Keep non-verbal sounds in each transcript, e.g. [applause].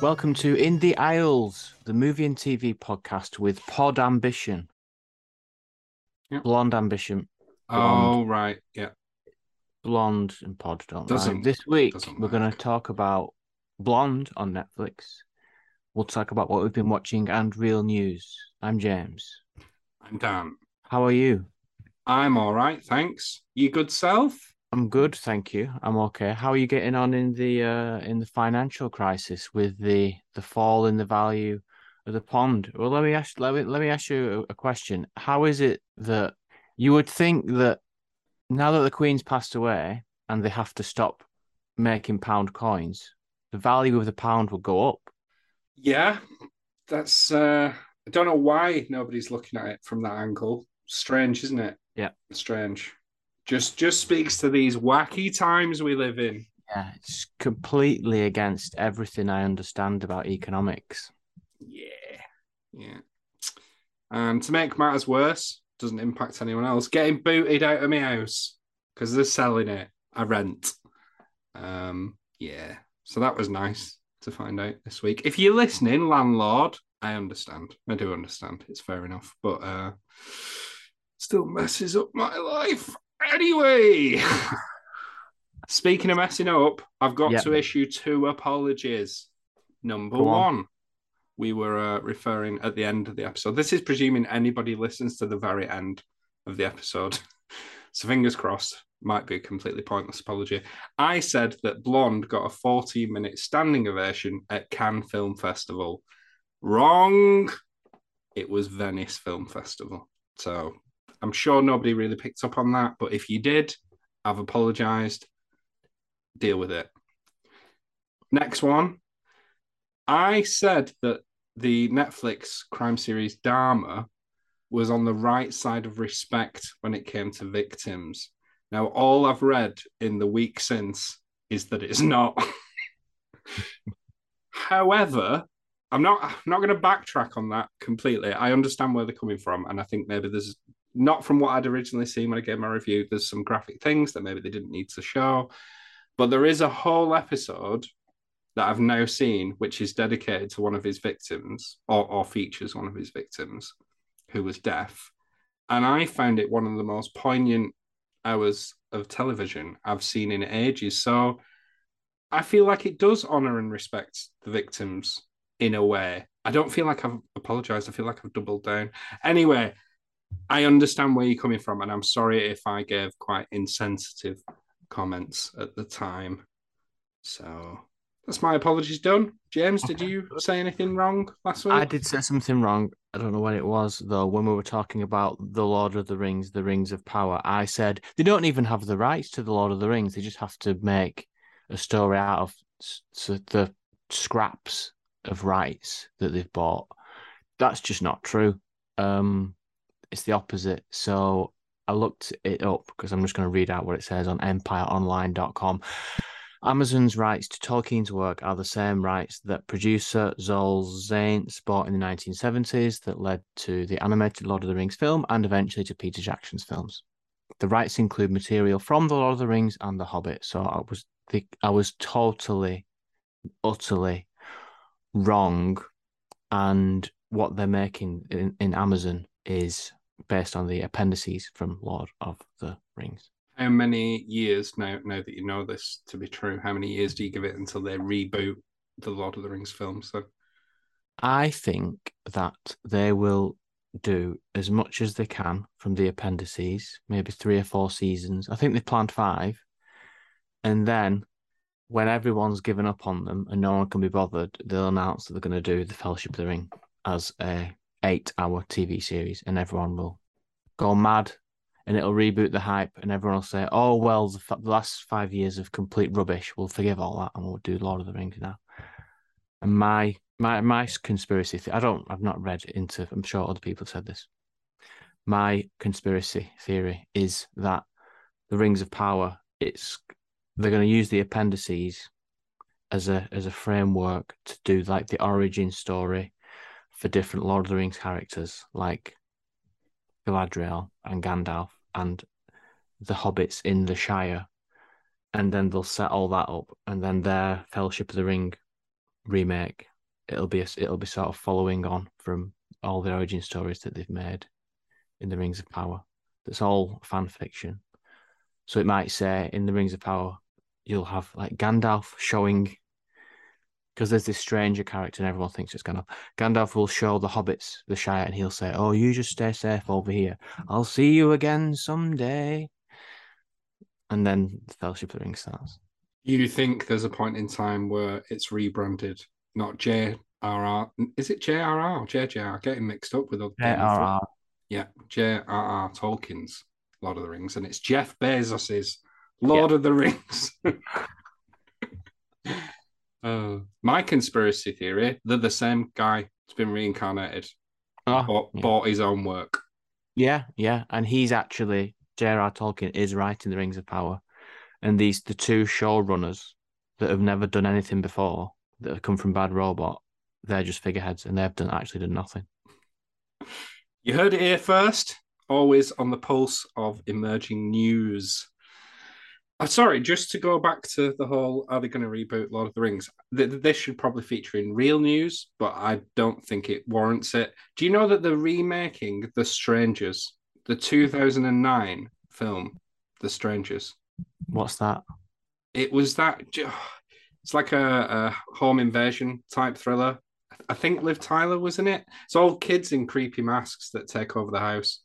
Welcome to In the Isles, the movie and TV podcast with Pod Ambition. Yep. Blonde Ambition. Oh, right. Yeah. Blonde and Pod don't Doesn't- rhyme. This week, we're going to talk about Blonde on Netflix. We'll talk about what we've been watching and real news. I'm James. I'm Dan. How are you? I'm all right. Thanks. You good self? I'm good, thank you. I'm okay. How are you getting on in the uh, in the financial crisis with the the fall in the value of the pond? Well, let me ask let me let me ask you a, a question. How is it that you would think that now that the Queen's passed away and they have to stop making pound coins, the value of the pound will go up? Yeah. That's, uh, I don't know why nobody's looking at it from that angle. Strange, isn't it? Yeah. Strange. Just, just speaks to these wacky times we live in. Yeah, it's completely against everything I understand about economics. Yeah. Yeah. And to make matters worse, doesn't impact anyone else. Getting booted out of my house because they're selling it. I rent. Um, yeah. So that was nice to find out this week. If you're listening, landlord, I understand. I do understand. It's fair enough. But uh still messes up my life. Anyway. [laughs] Speaking of messing up, I've got Yep. to issue two apologies. Number Go on. one, we were uh, referring at the end of the episode. This is presuming anybody listens to the very end of the episode. [laughs] So fingers crossed, might be a completely pointless apology. I said that Blonde got a 14 minute standing ovation at Cannes Film Festival. Wrong. It was Venice Film Festival. So I'm sure nobody really picked up on that. But if you did, I've apologized. Deal with it. Next one. I said that the Netflix crime series Dahmer was on the right side of respect when it came to victims. Now, all I've read in the week since is that it's not. [laughs] However, I'm not I'm not going to backtrack on that completely. I understand where they're coming from, and I think maybe there's not from what I'd originally seen when I gave my review. There's some graphic things that maybe they didn't need to show, but there is a whole episode that I've now seen, which is dedicated to one of his victims, or, or features one of his victims, who was deaf. And I found it one of the most poignant hours of television I've seen in ages. So I feel like it does honor and respect the victims in a way. I don't feel like I've apologized. I feel like I've doubled down. Anyway, I understand where you're coming from, and I'm sorry if I gave quite insensitive comments at the time. So that's my apologies done. James, did you say anything wrong last week? I did say something wrong. I don't know when it was though. When we were talking about the Lord of the Rings, the Rings of Power, I said they don't even have the rights to the Lord of the Rings. They just have to make a story out of the scraps of rights that they've bought. That's just not true. Um, it's the opposite. So I looked it up because I'm just going to read out what it says on EmpireOnline.com. Amazon's rights to Tolkien's work are the same rights that producer Saul Zaentz bought in the 1970s that led to the animated Lord of the Rings film and eventually to Peter Jackson's films. The rights include material from The Lord of the Rings and The Hobbit. So I was the, I was totally, utterly wrong. And what they're making in, in Amazon is based on the appendices from Lord of the Rings. How many years now? Now that you know this to be true, how many years do you give it until they reboot the Lord of the Rings films? So I think that they will do as much as they can from the appendices, maybe three or four seasons. I think they planned five. And then when everyone's given up on them and no one can be bothered, they'll announce that they're going to do the Fellowship of the Ring as a eight hour TV series and everyone will go mad and it'll reboot the hype and everyone will say, oh, well, the, f- the last five years of complete rubbish. We'll forgive all that and we'll do Lord of the Rings now. And my my my conspiracy the- I don't I've not read into I'm sure other people said this. My conspiracy theory is that the Rings of Power it's they're going to use the appendices as a as a framework to do like the origin story for different Lord of the Rings characters like Galadriel and Gandalf and the hobbits in the Shire and then they'll set all that up and then their Fellowship of the Ring remake it'll be a, it'll be sort of following on from all the origin stories that they've made in the Rings of Power. That's all fan fiction. So it might say in the Rings of Power, you'll have like Gandalf showing because there's this stranger character and everyone thinks it's Gandalf. Gandalf will show the hobbits the Shire and he'll say, "Oh, you just stay safe over here. I'll see you again someday." And then the Fellowship of the Ring starts. You think there's a point in time where it's rebranded, not J.R.R. Is it J.R.R. or J.J.R.? Getting mixed up with other J.R.R. Yeah, J.R.R. Tolkien's Lord of the Rings, and it's Jeff Bezos's Lord yeah. of the Rings. [laughs] uh, my conspiracy theory: they're the same guy. It's been reincarnated. Oh, bought, yeah. bought his own work. Yeah, yeah, and he's actually J.R.R. Tolkien is writing the Rings of Power, and these the two showrunners that have never done anything before that have come from Bad Robot, they're just figureheads, and they've done actually done nothing. You heard it here first. Always on the pulse of emerging news. Oh, sorry, just to go back to the whole are they going to reboot Lord of the Rings? This should probably feature in real news, but I don't think it warrants it. Do you know that they're remaking The Strangers, the 2009 film, The Strangers? What's that? It was that. It's like a, a home invasion type thriller. I think Liv Tyler was in it. It's all kids in creepy masks that take over the house.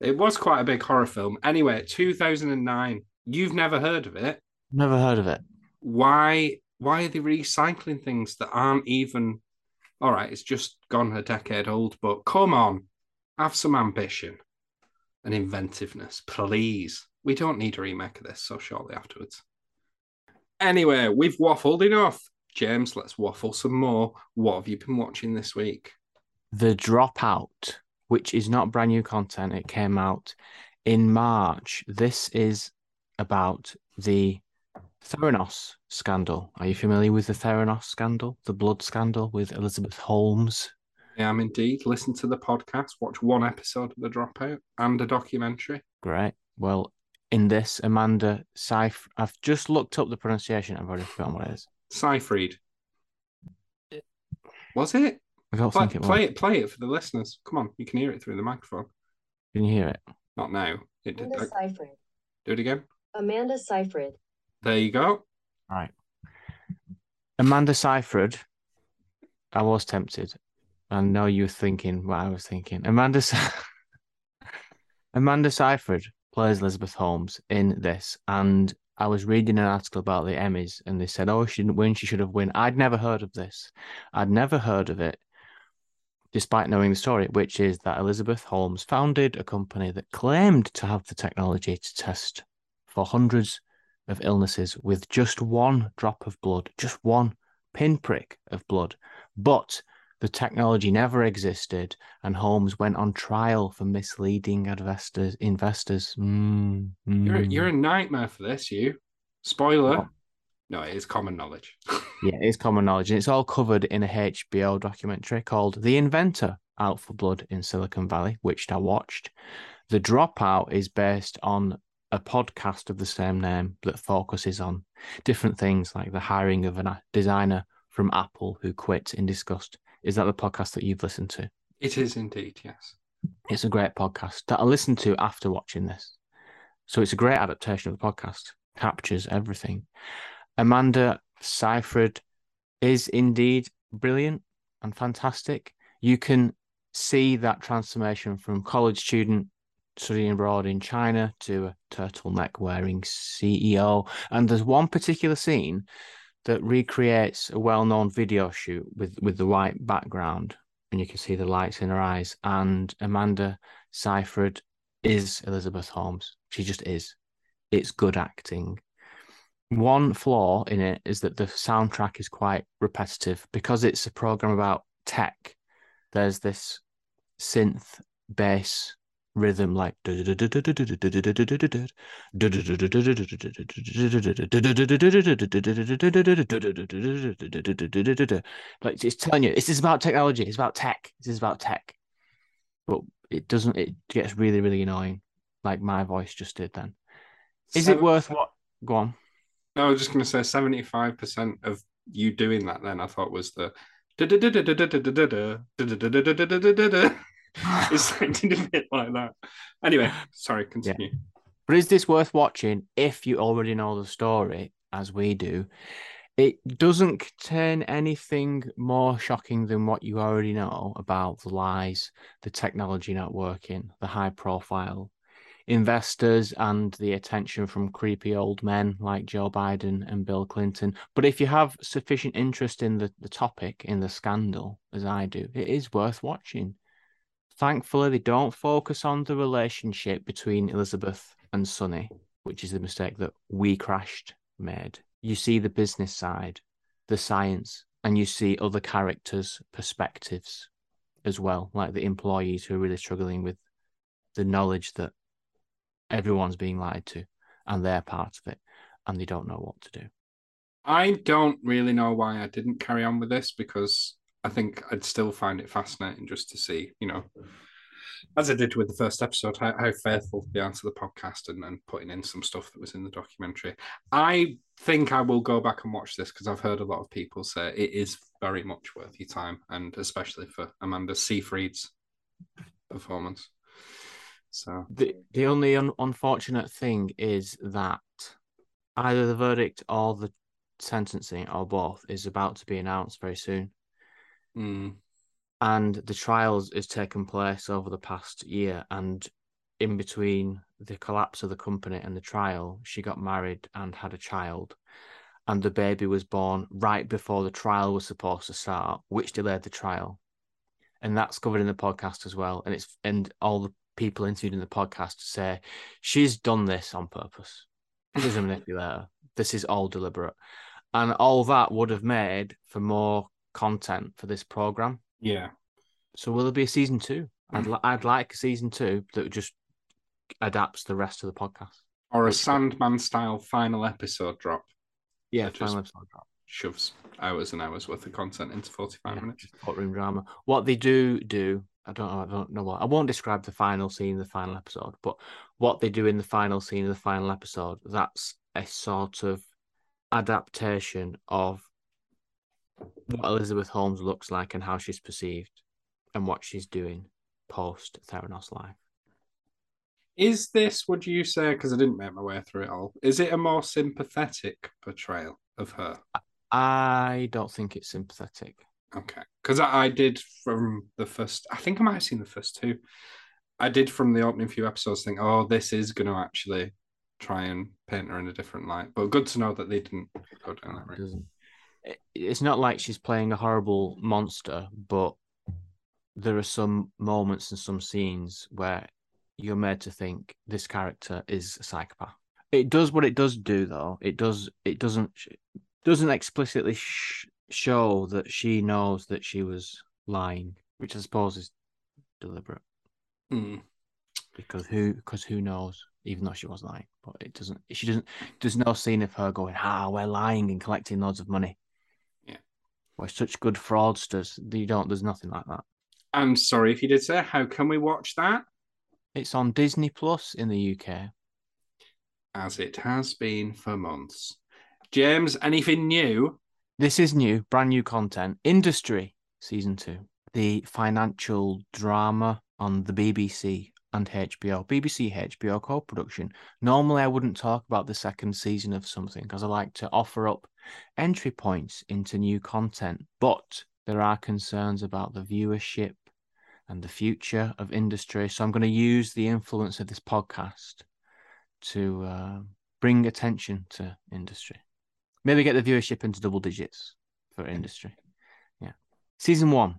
It was quite a big horror film. Anyway, 2009. You've never heard of it? Never heard of it. Why? Why are they recycling things that aren't even? All right, it's just gone a decade old, but come on, have some ambition and inventiveness, please. We don't need a remake of this so shortly afterwards. Anyway, we've waffled enough. James, let's waffle some more. What have you been watching this week? The Dropout, which is not brand new content. It came out in March. This is about the Theranos scandal. Are you familiar with the Theranos scandal, the blood scandal with Elizabeth Holmes? I am indeed. Listen to the podcast, watch one episode of The Dropout and a documentary. Great. Well, in this, Amanda Seif, I've just looked up the pronunciation. I've already forgotten what it is. Seyfried. Was it? I don't play, think it was. play it. Play it for the listeners. Come on, you can hear it through the microphone. Can you hear it? Not now. It, Amanda I, Seyfried. Do it again. Amanda Seyfried. There you go. Right. Amanda Seyfried. I was tempted. I know you're thinking what I was thinking. Amanda [laughs] Amanda Seyfried plays Elizabeth Holmes in this, and I was reading an article about the Emmys, and they said, "Oh, she didn't win. She should have won." I'd never heard of this. I'd never heard of it, despite knowing the story, which is that Elizabeth Holmes founded a company that claimed to have the technology to test for hundreds of illnesses with just one drop of blood, just one pinprick of blood. But the technology never existed, and Holmes went on trial for misleading investors. Investors, mm, mm. You're you're a nightmare for this. You spoiler. Oh. No, it is common knowledge. [laughs] yeah, it's common knowledge, and it's all covered in a HBO documentary called "The Inventor: Out for Blood in Silicon Valley," which I watched. The Dropout is based on a podcast of the same name that focuses on different things like the hiring of a designer from Apple who quit in disgust. Is that the podcast that you've listened to? It is indeed, yes. It's a great podcast that I listened to after watching this. So it's a great adaptation of the podcast, captures everything. Amanda Seyfried is indeed brilliant and fantastic. You can see that transformation from college student studying abroad in China to a turtleneck wearing CEO. And there's one particular scene that recreates a well-known video shoot with with the white background, and you can see the lights in her eyes. And Amanda Seyfried is Elizabeth Holmes. She just is. It's good acting. One flaw in it is that the soundtrack is quite repetitive because it's a program about tech. There's this synth bass rhythm like like it's telling you this is about technology it's about tech this is about tech but it doesn't it gets really really annoying like my voice just did then is it worth what go on no i was just going to say 75% of you doing that then i thought was the [laughs] It's like a bit like that. Anyway, sorry, continue. But is this worth watching if you already know the story, as we do? It doesn't contain anything more shocking than what you already know about the lies, the technology not working, the high profile investors, and the attention from creepy old men like Joe Biden and Bill Clinton. But if you have sufficient interest in the, the topic, in the scandal, as I do, it is worth watching. Thankfully, they don't focus on the relationship between Elizabeth and Sunny, which is the mistake that WeCrashed made. You see the business side, the science, and you see other characters' perspectives as well, like the employees who are really struggling with the knowledge that everyone's being lied to and they're part of it and they don't know what to do. I don't really know why I didn't carry on with this because I think I'd still find it fascinating just to see, you know, as I did with the first episode, how, how faithful they are to the podcast and, and putting in some stuff that was in the documentary. I think I will go back and watch this because I've heard a lot of people say it is very much worth your time, and especially for Amanda Seyfried's performance. So the the only un- unfortunate thing is that either the verdict or the sentencing or both is about to be announced very soon. Mm, and the trials has taken place over the past year and in between the collapse of the company and the trial she got married and had a child. And the baby was born right before the trial was supposed to start which delayed the trial. And that's covered in the podcast as well. And it's and all the people interviewed in the podcast say she's done this on purpose. She's a [laughs] manipulator this is all deliberate. And all that would have made for more content for this program yeah. so will there be a season two? I'd mm. li- I'd like a season two that just adapts the rest of the podcast. Or a Sandman style final episode drop Yeah, That final just- episode drop. shoves hours and hours worth of content into 45 Yeah, minutes. courtroom drama. What they do do, I don't know. I don't know what. I won't describe the final scene, the final episode, but what they do in the final scene of the final episode, that's a sort of adaptation of what Elizabeth Holmes looks like and how she's perceived, and what she's doing post Theranos life. Is this, would you say, because I didn't make my way through it all, is it a more sympathetic portrayal of her? I don't think it's sympathetic. Okay. Because I, I did from the first, I think I might have seen the first two. I did from the opening few episodes think, oh, this is going to actually try and paint her in a different light. But good to know that they didn't go down that route. It's not like she's playing a horrible monster, but there are some moments and some scenes where you're made to think this character is a psychopath. It does what it does do, though. It does. It doesn't. Doesn't explicitly sh- show that she knows that she was lying, which I suppose is deliberate. Hmm. because who because who knows even though she was lying but it doesn't she doesn't there's no scene of her going ah we're lying and collecting loads of money. We're such good fraudsters you don't there's nothing like that I'm sorry if you did say, how can we watch that? it's on disney plus in the uk As it has been for months. James, anything new? this is new brand new content industry season two the financial drama on the bbc and hbo bbc hbo co-production normally i wouldn't talk about the second season of something because i like to offer up entry points into new content but there are concerns about the viewership and the future of industry so i'm going to use the influence of this podcast to uh, bring attention to industry maybe get the viewership into double digits for industry. Yeah. Season one.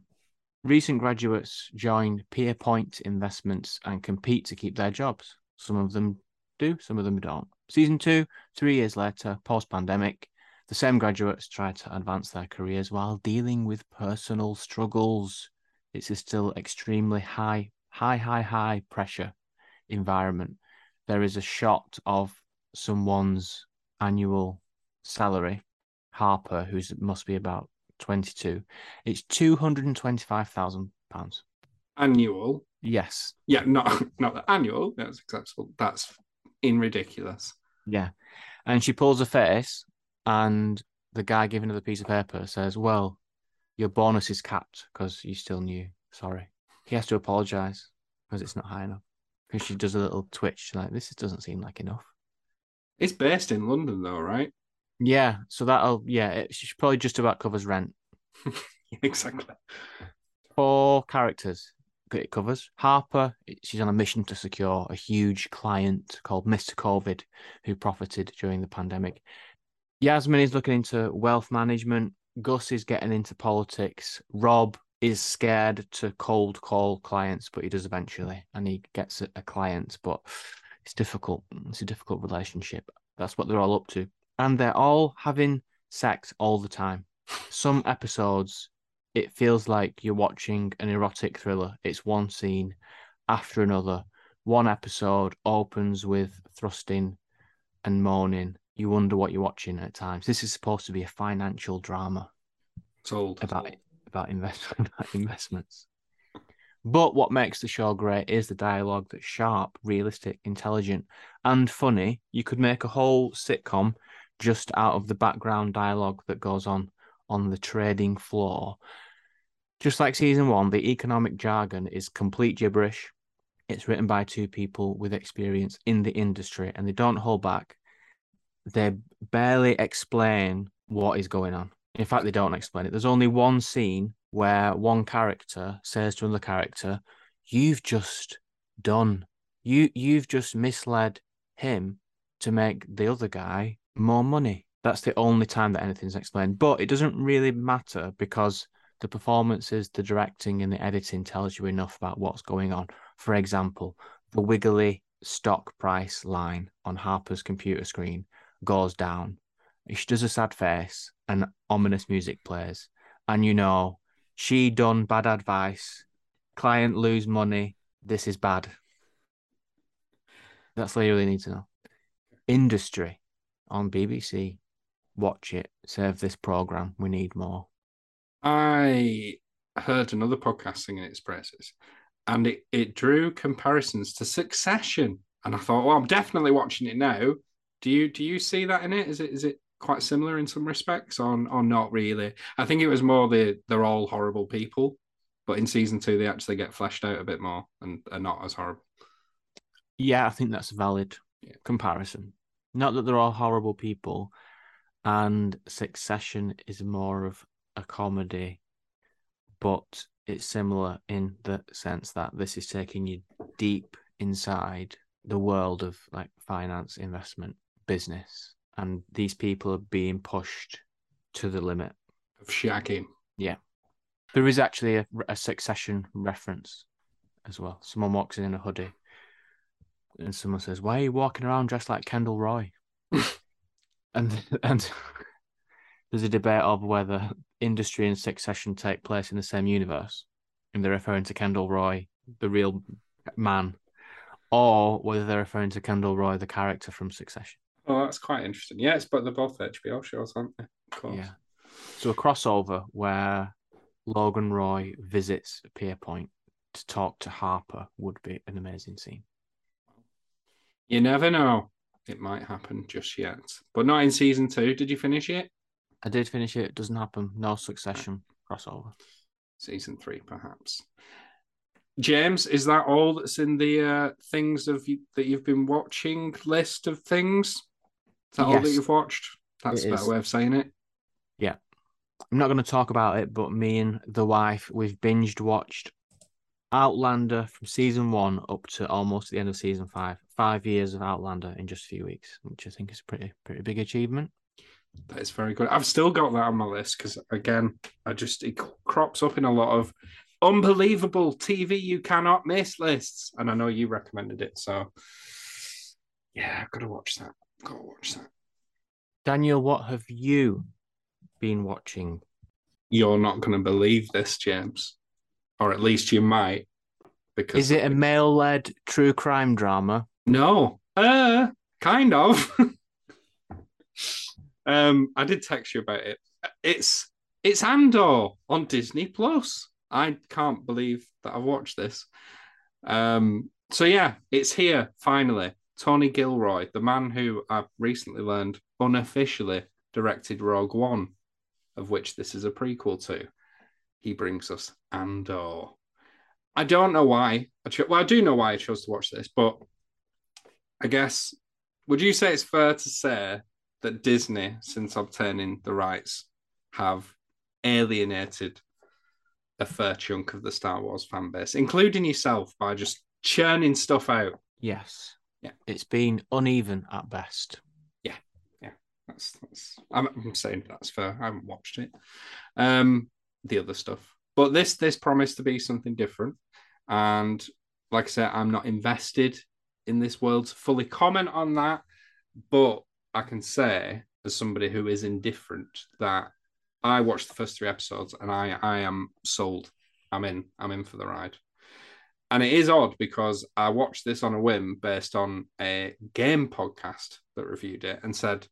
Recent graduates join Pierpoint Investments and compete to keep their jobs. Some of them do, some of them don't. Season two, three years later, post pandemic, the same graduates try to advance their careers while dealing with personal struggles. It's a still extremely high, high, high, high pressure environment. There is a shot of someone's annual salary, Harper, who's must be about 22, it's 225,000 pounds. Annual. Yes. Yeah, not [laughs] not annual. That's acceptable. That's in ridiculous. Yeah. And she pulls a face, and the guy giving her the piece of paper says, Well, your bonus is capped because you still new. Sorry. He has to apologize because it's not high enough. Because she does a little twitch, like, this doesn't seem like enough. It's based in London, though, right? Yeah. So that'll, yeah, it she probably just about covers rent. [laughs] exactly. Four characters it covers. Harper, she's on a mission to secure a huge client called Mr. COVID who profited during the pandemic. Yasmin is looking into wealth management. Gus is getting into politics. Rob is scared to cold call clients, but he does eventually, and he gets a client. But it's difficult. It's a difficult relationship. That's what they're all up to, and they're all having sex all the time. Some episodes, it feels like you're watching an erotic thriller. It's one scene after another. One episode opens with thrusting and moaning. You wonder what you're watching at times. This is supposed to be a financial drama. Sold. About about investment [laughs] about investments. But what makes the show great is the dialogue that's sharp, realistic, intelligent, and funny. You could make a whole sitcom just out of the background dialogue that goes on on the trading floor. Just like season one, the economic jargon is complete gibberish. It's written by two people with experience in the industry and they don't hold back. They barely explain what is going on. In fact, they don't explain it. There's only one scene where one character says to another character, "You've just done. You you've just misled him to make the other guy more money." That's the only time that anything's explained. But it doesn't really matter because the performances, the directing, and the editing tells you enough about what's going on. For example, the wiggly stock price line on Harper's computer screen goes down. She does a sad face and ominous music plays. And you know, she done bad advice. Client lose money. This is bad. That's all you really need to know. Industry on BBC. Watch it. Serve this program. We need more. I heard another podcast singing its praises, and it, it drew comparisons to Succession, and I thought, well, I'm definitely watching it now. Do you do you see that in it? Is it is it quite similar in some respects, or or not really? I think it was more the they're all horrible people, but in season two they actually get fleshed out a bit more and are not as horrible. Yeah, I think that's a valid yeah. comparison. Not that they're all horrible people, and Succession is more of a comedy, but it's similar in the sense that this is taking you deep inside the world of like finance, investment, business, and these people are being pushed to the limit of shagging. Yeah, there is actually a, a succession reference as well. Someone walks in in a hoodie, and someone says, "Why are you walking around dressed like Kendall Roy?" [laughs] and and [laughs] there's a debate of whether industry and succession take place in the same universe, and they're referring to Kendall Roy, the real man, or whether they're referring to Kendall Roy, the character from Succession. Oh, that's quite interesting. Yes, but they're both HBO shows, aren't they? Of course. Yeah. So a crossover where Logan Roy visits Pierpoint to talk to Harper would be an amazing scene. You never know. It might happen just yet, but not in season two. Did you finish it? I did finish it. it doesn't happen. No succession crossover. Season three, perhaps. James, is that all that's in the uh, things of you, that you've been watching list of things? Is that yes. all that you've watched? That's it a better is. way of saying it. Yeah. I'm not going to talk about it, but me and the wife, we've binged watched Outlander from season one up to almost the end of season five. Five years of Outlander in just a few weeks, which I think is a pretty pretty big achievement. That is very good. I've still got that on my list because again, I just it crops up in a lot of unbelievable TV you cannot miss lists, and I know you recommended it, so yeah, I've got to watch that. Got to watch that. Daniel, what have you been watching? You're not going to believe this, James, or at least you might. Because is it a male-led true crime drama? No, uh, kind of. [laughs] Um, I did text you about it. It's it's Andor on Disney Plus. I can't believe that I've watched this. Um, so yeah, it's here finally. Tony Gilroy, the man who I've recently learned unofficially directed Rogue One, of which this is a prequel to. He brings us Andor. I don't know why. I cho- well, I do know why I chose to watch this, but I guess would you say it's fair to say that Disney, since obtaining the rights, have alienated a fair chunk of the Star Wars fan base, including yourself, by just churning stuff out? Yes. Yeah. It's been uneven at best. Yeah. Yeah. That's, that's I'm, I'm saying that's fair. I haven't watched it. Um, the other stuff, but this this promised to be something different, and like I said, I'm not invested in this world to fully comment on that, but I can say as somebody who is indifferent that I watched the first three episodes and I I am sold. I'm in. I'm in for the ride. And it is odd because I watched this on a whim based on a game podcast that reviewed it and said,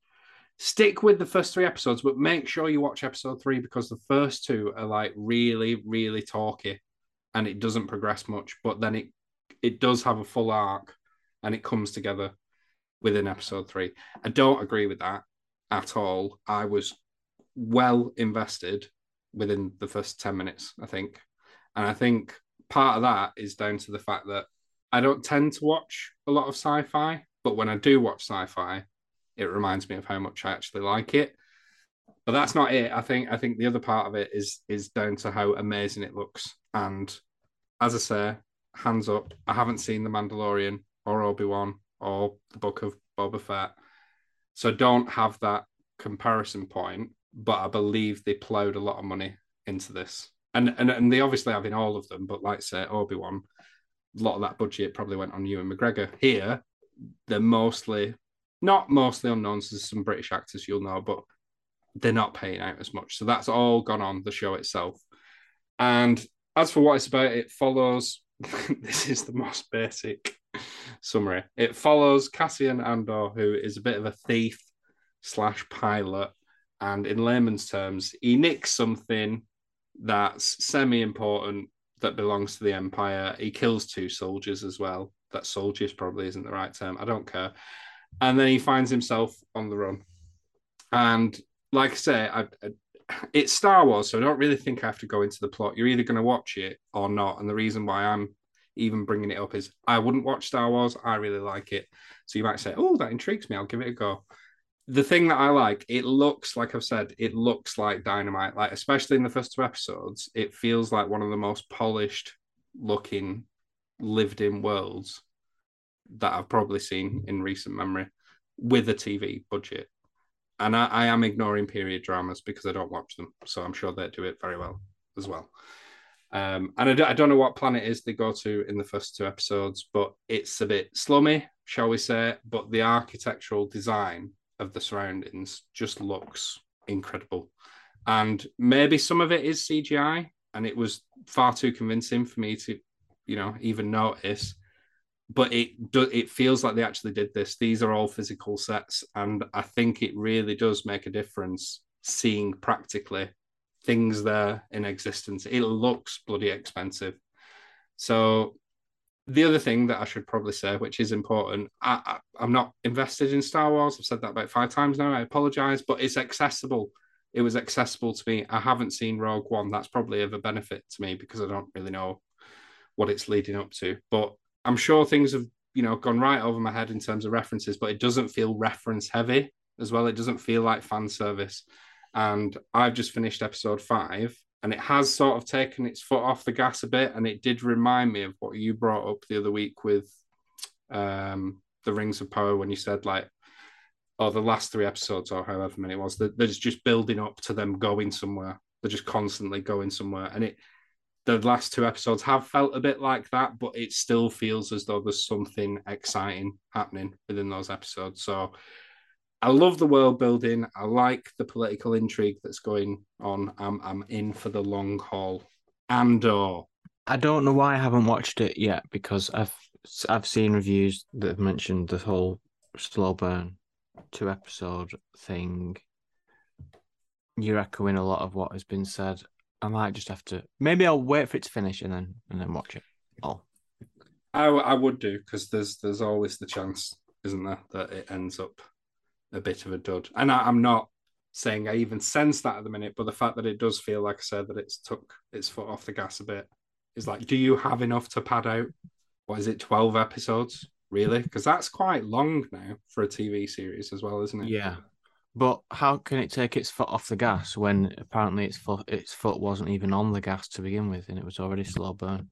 stick with the first three episodes, but make sure you watch episode three because the first two are like really, really talky and it doesn't progress much, but then it it does have a full arc and it comes together within episode three. I don't agree with that at all. I was well invested within the first 10 minutes, I think. And I think part of that is down to the fact that I don't tend to watch a lot of sci fi, but when I do watch sci fi, it reminds me of how much I actually like it. But that's not it. I think I think the other part of it is is down to how amazing it looks. And as I say, hands up, I haven't seen The Mandalorian or Obi-Wan or the Book of Boba Fett. So don't have that comparison point, but I believe they plowed a lot of money into this. And and, and they obviously have in all of them, but like say Obi-Wan, a lot of that budget probably went on Ewan McGregor. Here, they're mostly not mostly unknowns. There's some British actors you'll know, but they're not paying out as much. So that's all gone on the show itself. And as for what it's about, it follows. [laughs] this is the most basic summary. It follows Cassian Andor, who is a bit of a thief slash pilot, and in layman's terms, he nicks something that's semi-important that belongs to the Empire. He kills two soldiers as well. That soldiers probably isn't the right term. I don't care and then he finds himself on the run. And like I say, I, I, it's Star Wars, so I don't really think I have to go into the plot. You're either going to watch it or not. And the reason why I'm even bringing it up is I wouldn't watch Star Wars. I really like it. So you might say, oh, that intrigues me. I'll give it a go. The thing that I like, it looks like I've said, it looks like dynamite. Like especially in the first two episodes, it feels like one of the most polished looking lived in worlds that I've probably seen in recent memory with a TV budget. And I, I am ignoring period dramas because I don't watch them. So I'm sure they do it very well as well. Um, and I d- I don't know what planet is they go to in the first two episodes, but it's a bit slummy, shall we say. But the architectural design of the surroundings just looks incredible. And maybe some of it is CGI, and it was far too convincing for me to, you know, even notice but it do, it feels like they actually did this. These are all physical sets, and I think it really does make a difference seeing practically things there in existence. It looks bloody expensive. So the other thing that I should probably say, which is important, I, I, am not invested in Star Wars. I've said that about five times now. I apologize, but it's accessible. It was accessible to me. I haven't seen Rogue One. That's probably of a benefit to me because I don't really know what it's leading up to. But I'm sure things have you know gone right over my head in terms of references, but it doesn't feel reference heavy as well. It doesn't feel like fan service. And I've just finished episode five, and it has sort of taken its foot off the gas a bit. And it did remind me of what you brought up the other week with um, the Rings of Power when you said like, or the last three episodes or however many it was, that there's just building up to them going somewhere. They're just constantly going somewhere, and it the last two episodes have felt a bit like that, but it still feels as though there's something exciting happening within those episodes. So I love the world building. I like the political intrigue that's going on. I'm I'm in for the long haul. Andor. Oh, I don't know why I haven't watched it yet because I've I've seen reviews that have mentioned the whole slow burn two episode thing. You're echoing a lot of what has been said. I might just have to. Maybe I'll wait for it to finish and then and then watch it. Oh, I I would do because there's there's always the chance, isn't there, that it ends up a bit of a dud. And I, I'm not saying I even sense that at the minute, but the fact that it does feel like I said that it's took its foot off the gas a bit is like, do you have enough to pad out? What is it, 12 episodes? Really? Because that's quite long now for a TV series as well, isn't it? Yeah. But how can it take its foot off the gas when apparently its foot its foot wasn't even on the gas to begin with and it was already slow burn?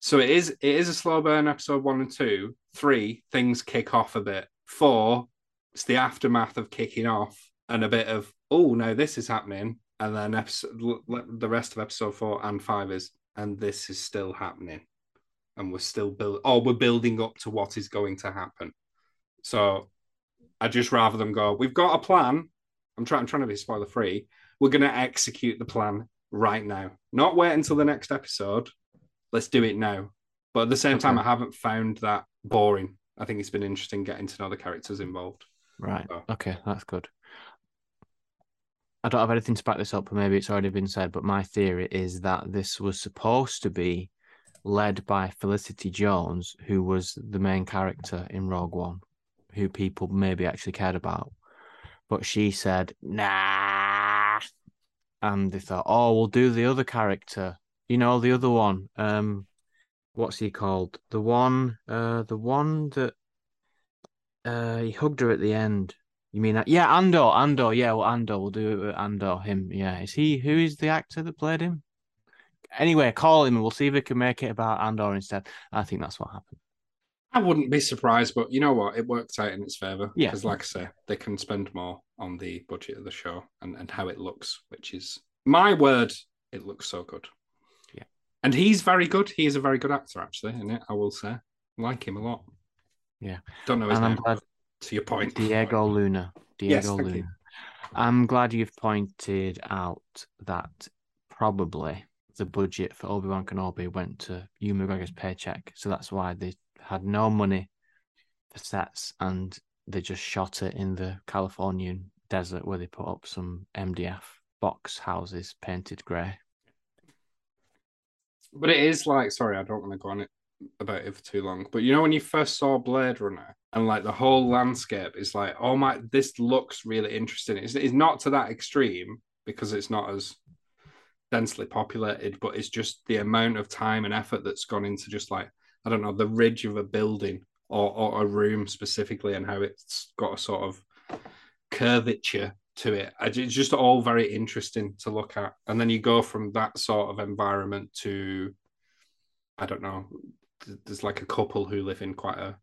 So it is it is a slow burn episode one and two. Three, things kick off a bit. Four, it's the aftermath of kicking off and a bit of oh no, this is happening. And then episode the rest of episode four and five is and this is still happening. And we're still build or we're building up to what is going to happen. So I just rather them go, we've got a plan. I'm trying I'm trying to be spoiler free. We're gonna execute the plan right now. Not wait until the next episode. Let's do it now. But at the same time, I haven't found that boring. I think it's been interesting getting to know the characters involved. Right. So. Okay, that's good. I don't have anything to back this up, but maybe it's already been said. But my theory is that this was supposed to be led by Felicity Jones, who was the main character in Rogue One who people maybe actually cared about. But she said, nah. And they thought, oh, we'll do the other character. You know, the other one. Um, what's he called? The one, uh, the one that uh, he hugged her at the end. You mean that? Yeah, Andor, Andor. Yeah, well, Andor. We'll do it Andor. Him. Yeah. Is he? Who is the actor that played him? Anyway, call him and we'll see if we can make it about Andor instead. I think that's what happened. I wouldn't be surprised, but you know what? It works out in its favor. Yeah. Because, like I say, they can spend more on the budget of the show and, and how it looks, which is my word, it looks so good. Yeah. And he's very good. He is a very good actor, actually, in it, I will say. I like him a lot. Yeah. Don't know his and name. I'm glad... To your point. Diego [laughs] Luna. Diego yes, Luna. You. I'm glad you've pointed out that probably the budget for Obi Wan Kenobi went to Ewan McGregor's paycheck. So that's why they had no money for sets and they just shot it in the Californian desert where they put up some MDF box houses painted grey. But it is like, sorry, I don't want to go on it about it for too long. But you know, when you first saw Blade Runner and like the whole landscape is like, oh my, this looks really interesting. It's, it's not to that extreme because it's not as densely populated, but it's just the amount of time and effort that's gone into just like I don't know, the ridge of a building or, or a room specifically and how it's got a sort of curvature to it. It's just all very interesting to look at. And then you go from that sort of environment to, I don't know, there's like a couple who live in quite a,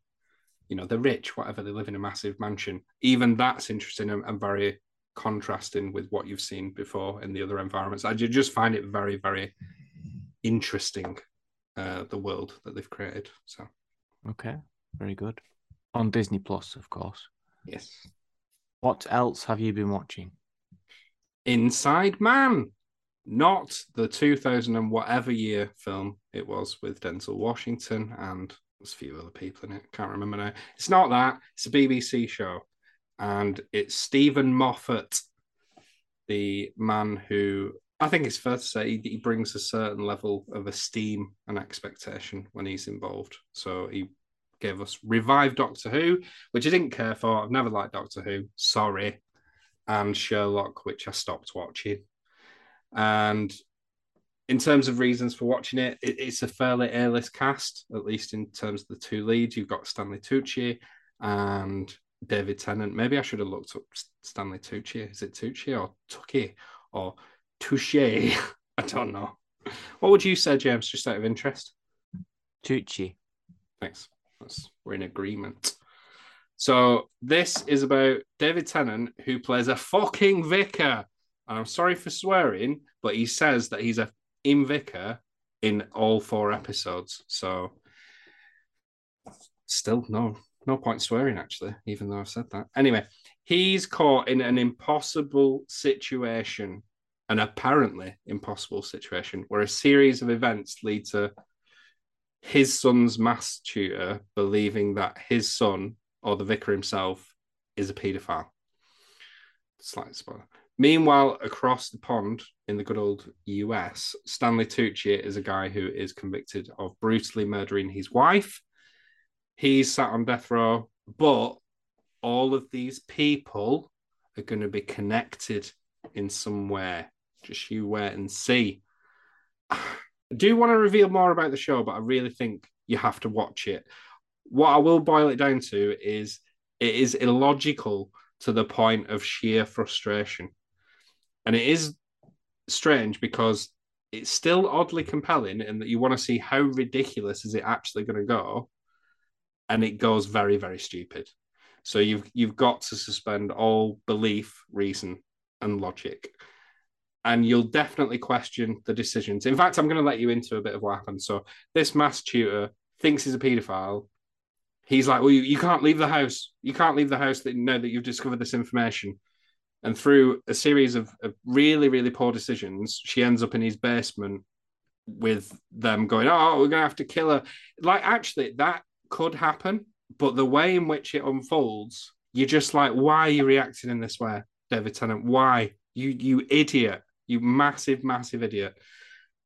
you know, they're rich, whatever, they live in a massive mansion. Even that's interesting and, and very contrasting with what you've seen before in the other environments. I just find it very, very interesting uh, the world that they've created. So, okay, very good. On Disney Plus, of course. Yes. What else have you been watching? Inside Man, not the 2000 and whatever year film it was with Denzel Washington and there's a few other people in it. Can't remember now. It's not that. It's a BBC show, and it's Steven Moffat, the man who I think it's fair to say he brings a certain level of esteem and expectation when he's involved. So he gave us revived Doctor Who, which I didn't care for. I've never liked Doctor Who. Sorry. And Sherlock, which I stopped watching. And in terms of reasons for watching it, it it's a fairly A-list cast, at least in terms of the two leads. You've got Stanley Tucci and David Tennant. Maybe I should have looked up Stanley Tucci. Is it Tucci or Tucci or touche. [laughs] I don't know. What would you say, James, just out of interest? Tucci. Thanks. That's, we're in agreement. So this is about David Tennant, who plays a fucking vicar. And I'm sorry for swearing, but he says that he's a in vicar in all four episodes. So still no no point swearing actually, even though I've said that. Anyway, he's caught in an impossible situation an apparently impossible situation where a series of events lead to his son's mass tutor believing that his son or the vicar himself is a paedophile. Slight spoiler. Meanwhile, across the pond in the good old US, Stanley Tucci is a guy who is convicted of brutally murdering his wife. He's sat on death row, but all of these people are going to be connected in some way. Just you wait and see. I [sighs] do want to reveal more about the show, but I really think you have to watch it. What I will boil it down to is it is illogical to the point of sheer frustration. And it is strange because it's still oddly compelling in that you want to see how ridiculous is it actually going to go and it goes very very stupid so you've you've got to suspend all belief reason and logic. And you'll definitely question the decisions. In fact i'm going to let you into a bit of what happened. So this mass tutor thinks he's a paedophile. He's like well you, you can't leave the house. You can't leave the house that know that you've discovered this information. And through a series of, of really, really poor decisions, she ends up in his basement with them going, Oh, we're going to have to kill her. Like, actually, that could happen. But the way in which it unfolds, you're just like, Why are you reacting in this way, David Tennant? Why? You, you idiot. You massive, massive idiot.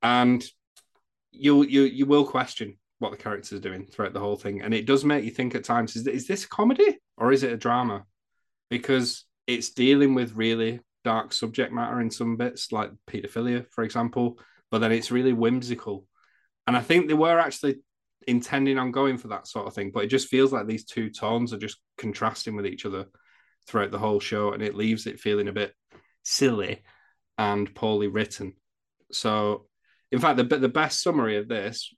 And you you you will question what the characters are doing throughout the whole thing, and it does make you think at times: is, is this comedy or is it a drama? Because it's dealing with really dark subject matter in some bits, like paedophilia, for example, but then it's really whimsical. And I think they were actually intending on going for that sort of thing, but it just feels like these two tones are just contrasting with each other throughout the whole show, and it leaves it feeling a bit silly and poorly written. So, in fact, the the best summary of this,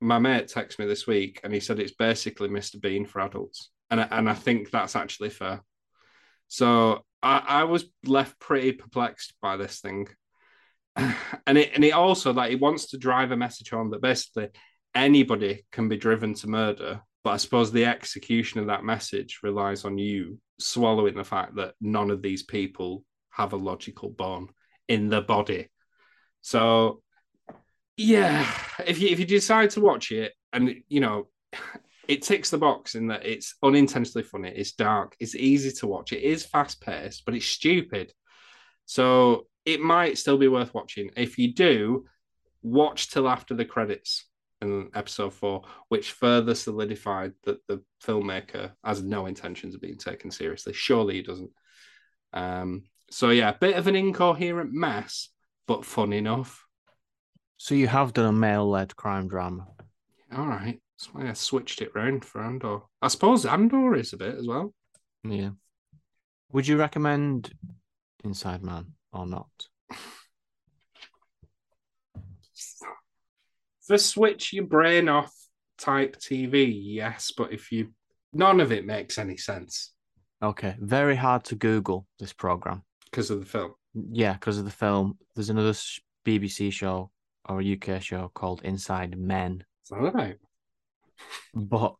my mate texted me this week, and he said it's basically Mr. Bean for adults, and and I think that's actually fair. So I, I was left pretty perplexed by this thing. [sighs] And it and it also like it wants to drive a message home that basically anybody can be driven to murder. But I suppose the execution of that message relies on you swallowing the fact that none of these people have a logical bone in the body. So yeah, if you if you decide to watch it and you know it ticks the box in that it's unintentionally funny, it's dark, it's easy to watch, it is fast paced, but it's stupid. So it might still be worth watching. If you do, watch till after the credits in episode four, which further solidified that the filmmaker has no intentions of being taken seriously. Surely he doesn't. Um, so yeah, a bit of an incoherent mess, but fun enough. So you have done a male-led crime drama. All right. That's why I switched it round for Andor. I suppose Andor is a bit as well. Yeah. Would you recommend Inside Man or not? [laughs] For switch your brain off type TV, yes, but if you none of it makes any sense. Okay, very hard to Google this program because of the film. Yeah, because of the film. There's another BBC show or a UK show called Inside Men. Is that right? [laughs] but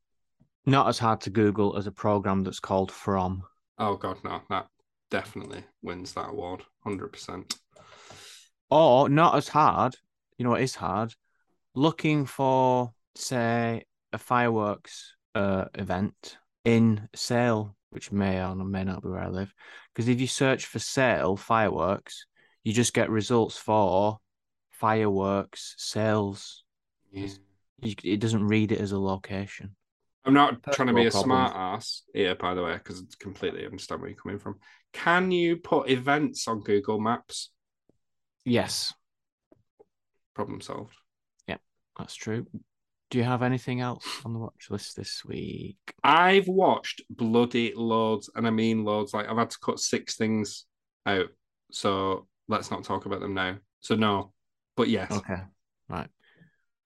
not as hard to Google as a program that's called From. Oh god, no, that definitely wins that award, hundred percent. Or not as hard. You know what is hard? Looking for, say, a fireworks uh, event in Sale, which may or may not be where I live. Because if you search for Sale fireworks, you just get results for fireworks sales. Yeah it doesn't read it as a location. I'm not That's trying to be a smart ass here, by the way, because I completely understand where you're coming from. Can you put events on Google Maps? Yes. Problem solved. That's true. Do you have anything else on the watch list this week? I've watched bloody loads, and I mean loads. Like I've had to cut six things out, so let's not talk about them now. So no, but yes. Okay, right.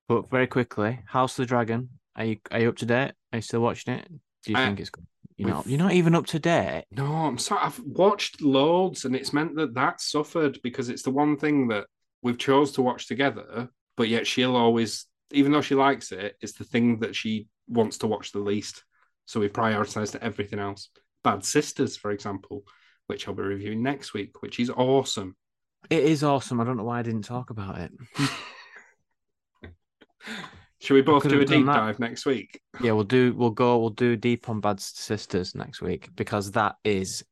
But very quickly, House of the Dragon. Are you are you up to date? Are you still watching it? Do you I, think it's good? You're not. You're not even up to date. No, I'm sorry. I've watched loads, and it's meant that that suffered because it's the one thing that we've chose to watch together. But yet she'll always, even though she likes it, it's the thing that she wants to watch the least. So we prioritized everything else. Bad Sisters, for example, which I'll be reviewing next week, which is awesome. It is awesome. I don't know why I didn't talk about it. [laughs] Should we both do a deep dive next week? Yeah, we'll do. We'll go. We'll do deep on Bad Sisters next week because that is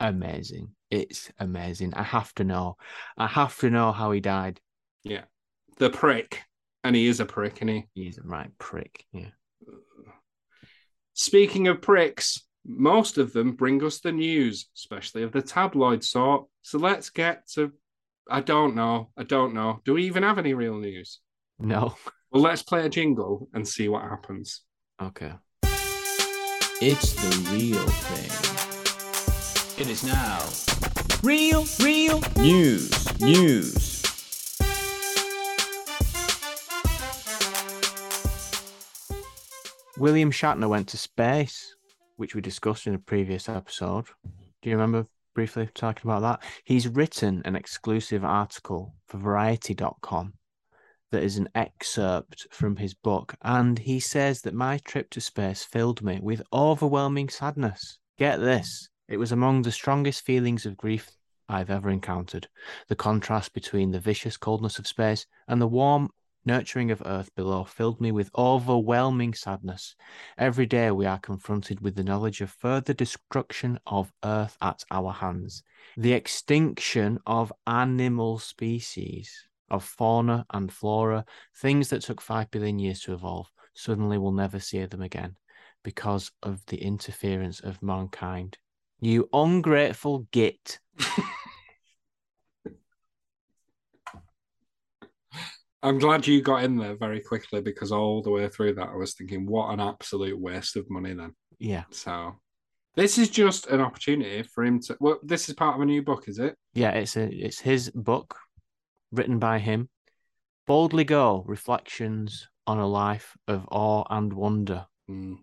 amazing. It's amazing. I have to know. I have to know how he died. Yeah, the prick, and he is a prick, and he? He's a right prick. Yeah. Speaking of pricks, Most of them bring us the news, especially of the tabloid sort. So let's get to. I don't know. I don't know. Do we even have any real news? No. Well, let's play a jingle and see what happens. Okay. It's the real thing. It is now. Real, real news, news. William Shatner went to space, which we discussed in a previous episode. Do you remember briefly talking about that? He's written an exclusive article for Variety.com that is an excerpt from his book, and he says that my trip to space filled me with overwhelming sadness. Get this, it was among the strongest feelings of grief I've ever encountered. The contrast between the vicious coldness of space and the warm nurturing of earth below filled me with overwhelming sadness. Every day we are confronted with the knowledge of further destruction of earth at our hands, the extinction of animal species, of fauna and flora, things that took 5 billion years to evolve. Suddenly we'll never see them again because of the interference of mankind. You ungrateful git. [laughs] I'm glad you got in there very quickly because all the way through that, I was thinking, what an absolute waste of money then. Yeah. So, this is just an opportunity for him to. Well, this is part of a new book, is it? Yeah, it's a it's his book written by him. Boldly Go Reflections on a Life of Awe and Wonder. Mm.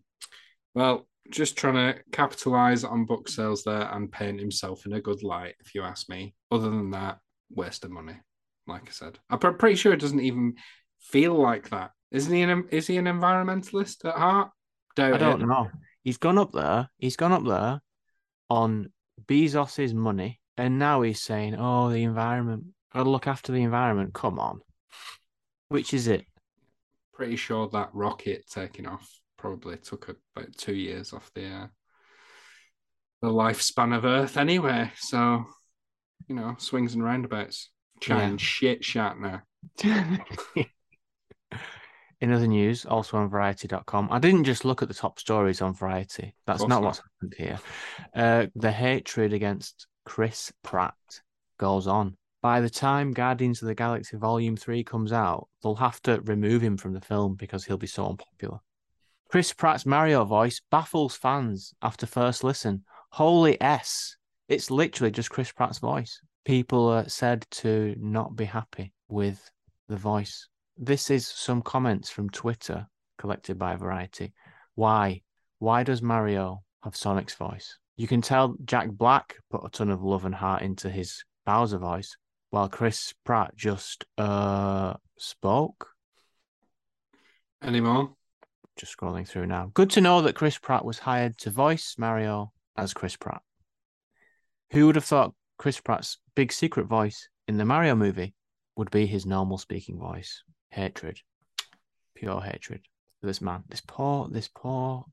Well, just trying to capitalize on book sales there and paint himself in a good light, if you ask me. Other than that, waste of money. Like I said, I'm pretty sure it doesn't even feel like that. Isn't he an is he an environmentalist at heart? Doubt I don't it. know. He's gone up there. He's gone up there on Bezos's money, and now he's saying, "Oh, the environment. I'll look after the environment." Come on, which is it? Pretty sure that rocket taking off probably took about two years off the uh, the lifespan of Earth anyway. So, you know, swings and roundabouts. Chatting yeah. shit Shatner. [laughs] In other news, also on Variety.com, I didn't just look at the top stories on Variety. That's not, not, what's happened here. Uh, the hatred against Chris Pratt goes on. By the time Guardians of the Galaxy Volume 3 comes out, they'll have to remove him from the film because he'll be so unpopular. Chris Pratt's Mario voice baffles fans after first listen. Holy S. It's literally just Chris Pratt's voice people are said to not be happy with the voice. This is some comments from Twitter collected by Variety. Why? Why does Mario have Sonic's voice? You can tell Jack Black put a ton of love and heart into his Bowser voice, while Chris Pratt just uh spoke. Any more? Just scrolling through now. Good to know that Chris Pratt was hired to voice Mario as Chris Pratt. Who would have thought Chris Pratt's big secret voice in the Mario movie would be his normal speaking voice. Hatred, pure hatred for this man. This poor, this poor,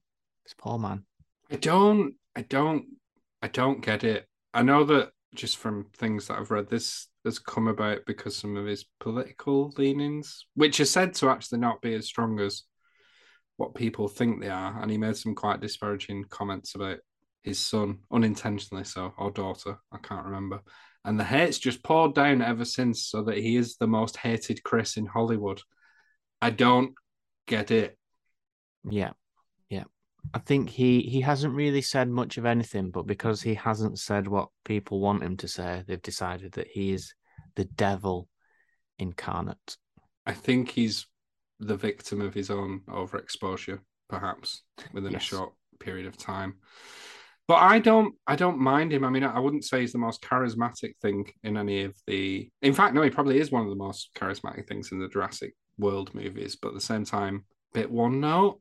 this poor man. I don't, I don't, I don't get it. I know that just from things that I've read, this has come about because some of his political leanings, which are said to actually not be as strong as what people think they are. And he made some quite disparaging comments about his son unintentionally so or daughter i can't remember. And the hate's just poured down ever since so that he is the most hated chris in hollywood. I don't get it. Yeah yeah. I think he he hasn't really said much of anything but because he hasn't said what people want him to say they've decided that he is the devil incarnate. I think he's the victim of his own overexposure perhaps within yes. a short period of time but I don't I don't mind him. I mean, I wouldn't say he's the most charismatic thing in any of the in fact, no, he probably is one of the most charismatic things in the Jurassic World movies, but at the same time, bit one note.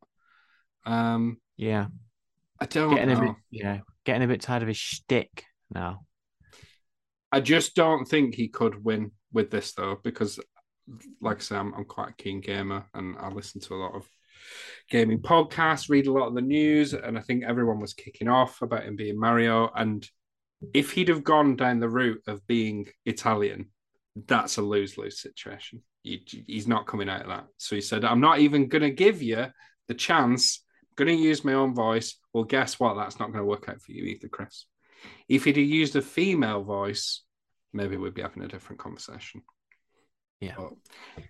Um yeah. I don't getting know. A bit, yeah, getting a bit tired of his shtick now. I just don't think he could win with this though, because like I say, I'm, I'm quite a keen gamer and I listen to a lot of gaming podcasts, read a lot of the news, and I think everyone was kicking off about him being Mario. And if he'd have gone down the route of being Italian, that's a lose lose situation. He, he's not coming out of that. So he said, I'm not even going to give you the chance going to use my own voice. Well, guess what? That's not going to work out for you either, Chris. If he'd have used a female voice, maybe we'd be having a different conversation. Yeah. But,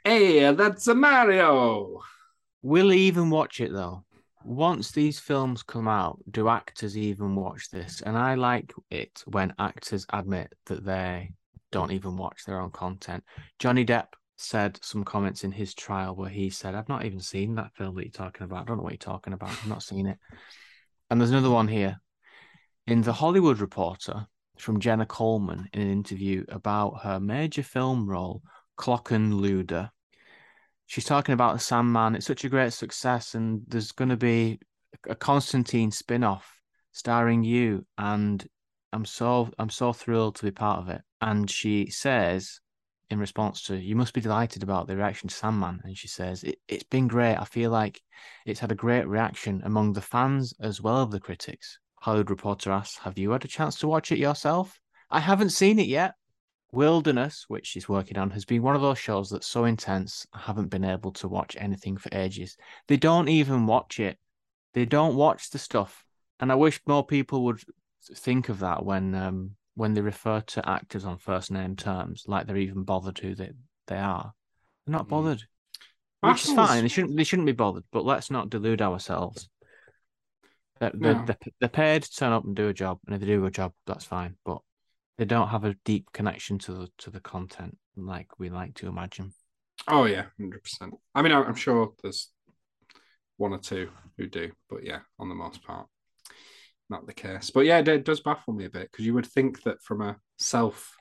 hey, that's a Mario. Will he even watch it though? Once these films come out, do actors even watch this? And I like it when actors admit that they don't even watch their own content. Johnny Depp said some comments in his trial where he said, I've not even seen that film that you're talking about. I don't know what you're talking about. I've not seen it. And there's another one here. In The Hollywood Reporter from Jenna Coleman in an interview about her major film role, Klokkenluider. She's talking about Sandman. It's such a great success, and there's going to be a Constantine spin off starring you. And I'm so I'm so thrilled to be part of it. And she says, in response to, you must be delighted about the reaction to Sandman. And she says, it, it's been great. I feel like it's had a great reaction among the fans as well as the critics. Hollywood Reporter asks, have you had a chance to watch it yourself? I haven't seen it yet. Wilderness, which she's working on, has been one of those shows that's so intense, I haven't been able to watch anything for ages. They don't even watch it. They don't watch the stuff. And I wish more people would think of that when um, when they refer to actors on first name terms, like they're even bothered who they, they are. They're not Mm. bothered. Which is fine. They shouldn't they shouldn't be bothered, but let's not delude ourselves. They're, No. they're, they're paid to turn up and do a job, and if they do a job, that's fine. But they don't have a deep connection to the to the content like we like to imagine. Oh yeah, hundred percent. I mean, I'm sure there's one or two who do, but yeah, on the most part, not the case. But yeah, it, does baffle me a bit because you would think that from a self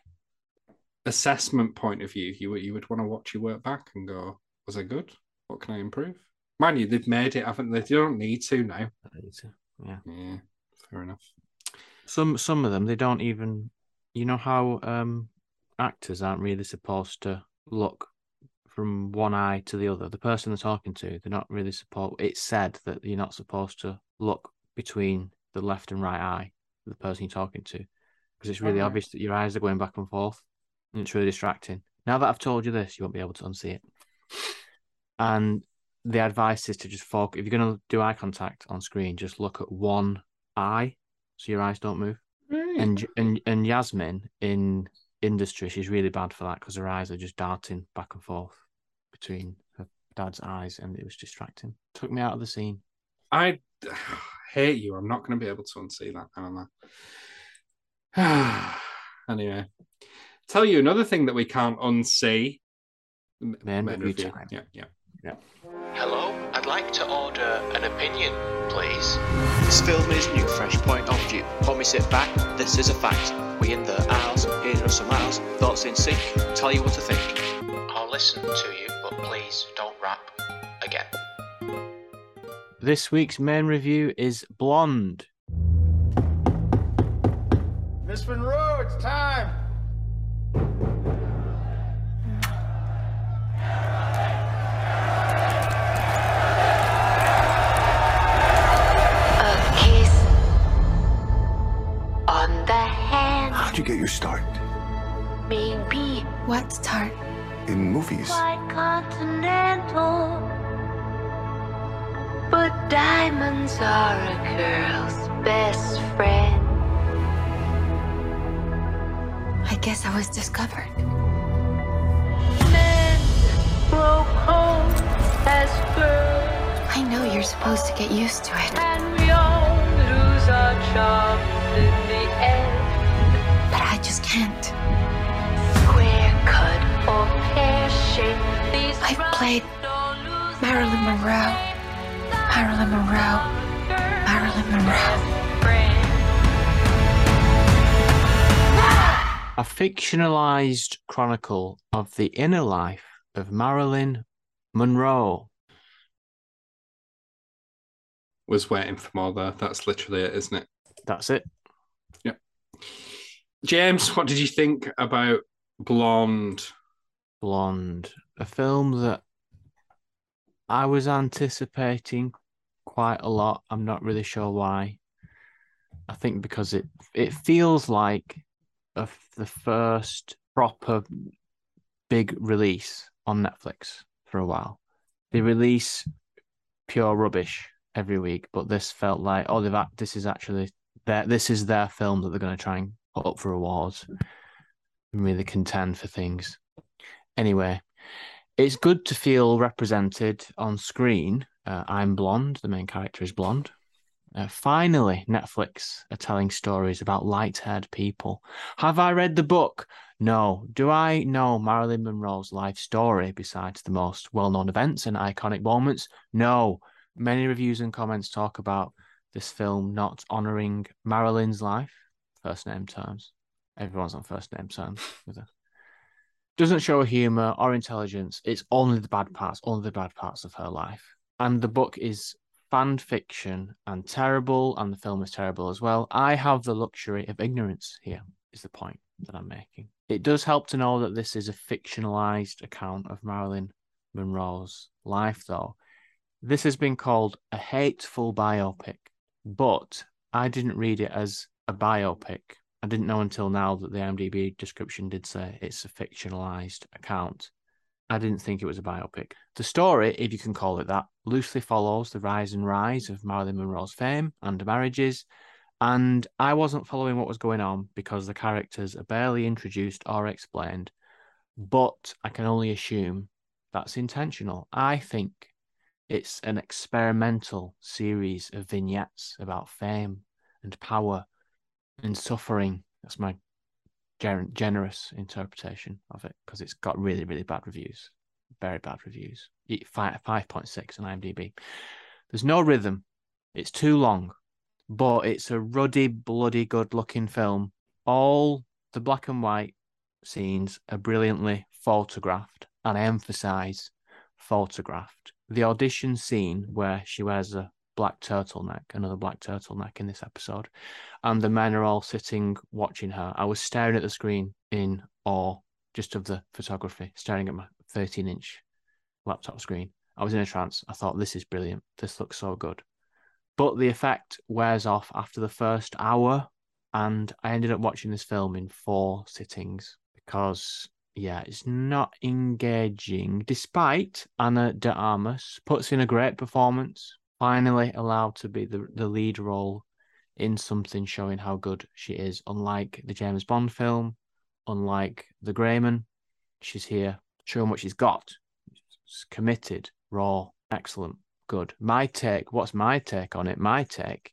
assessment point of view, you would you would want to watch your work back and go, was I good? What can I improve? Mind you, they've made it, haven't they? They don't need to now. Yeah. Yeah, fair enough. Some some of them they don't even you know how um actors aren't really supposed to look from one eye to the other. The person they're talking to, they're not really supposed it's said that you're not supposed to look between the left and right eye of the person you're talking to. Because it's really Alright. obvious that your eyes are going back and forth and it's really distracting. Now that I've told you this, you won't be able to unsee it. And the advice is to just focus if you're gonna do eye contact on screen, just look at one eye so your eyes don't move. And and and Yasmin in industry, she's really bad for that because her eyes are just darting back and forth between her dad's eyes, and it was distracting. Took me out of the scene. I [sighs] hate you. I'm not going to be able to unsee that now. am [sighs] anyway, tell you another thing that we can't unsee. Man main review review. time. Yeah, yeah. Hello, I'd like to order an opinion, please. This film is new, fresh point of view. When we sit back, this is a fact. We in the aisles, here are some aisles, thoughts in sync, tell you what to think. I'll listen to you, but please don't rap again. This week's main review is Blonde. Miss Monroe, it's time. Hand, How'd you get your start? maybe What start? In movies. quite continental. But diamonds are a girl's best friend. I guess I was discovered. Men broke home as girls, I know you're supposed to get used to it, and we all lose our charms in the end. but I just can't. Square cut or pear shaped, I've played rhymes don't lose Marilyn Monroe. Marilyn Monroe. Marilyn Monroe. A fictionalized chronicle of the inner life of Marilyn Monroe. Was waiting for more there. That's literally it, isn't it? That's it. James, what did you think about Blonde? Blonde, a film that I was anticipating quite a lot. I'm not really sure why. I think because it it feels like a the first proper big release on Netflix for a while. They release pure rubbish every week, but this felt like oh, they've this is actually their this is their film that they're going to try and up for awards and really contend for things. Anyway, it's good to feel represented on screen. Uh, I'm blonde. The main character is blonde. Uh, finally, Netflix are telling stories about light haired people. Have I read the book? No. Do I know Marilyn Monroe's life story besides the most well known events and iconic moments? No. Many reviews and comments talk about this film not honoring Marilyn's life, first name terms. Everyone's on first name terms with her. Doesn't show humor or intelligence. It's only the bad parts, only the bad parts of her life. And the book is fan fiction and terrible, and the film is terrible as well. I have the luxury of ignorance here, is the point that I'm making. It does help to know that this is a fictionalized account of Marilyn Monroe's life, though. This has been called a hateful biopic, but I didn't read it as a biopic. I didn't know until now that the IMDb description did say it's a fictionalized account. I didn't think it was a biopic. The story, if you can call it that, loosely follows the rise and rise of Marilyn Monroe's fame and marriages. And I wasn't following what was going on because the characters are barely introduced or explained. But I can only assume that's intentional. I think it's an experimental series of vignettes about fame and power and suffering. That's my gen- generous interpretation of it because it's got really, really bad reviews. Very bad reviews. Five, 5.6 on IMDb. There's no rhythm. It's too long, but it's a ruddy, bloody good looking film. All the black and white scenes are brilliantly photographed, and I emphasize photographed. The audition scene where she wears a black turtleneck, another black turtleneck in this episode, and the men are all sitting watching her. I was staring at the screen in awe just of the photography, staring at my 13 inch laptop screen. I was in a trance. I thought, this is brilliant. This looks so good. But the effect wears off after the first hour, and I ended up watching this film in four sittings because yeah, it's not engaging, despite Ana de Armas puts in a great performance, finally allowed to be the, the lead role in something showing how good she is. Unlike the James Bond film, unlike the Gray Man, she's here showing what she's got. She's committed, raw, excellent, good. My take, what's my take on it? My take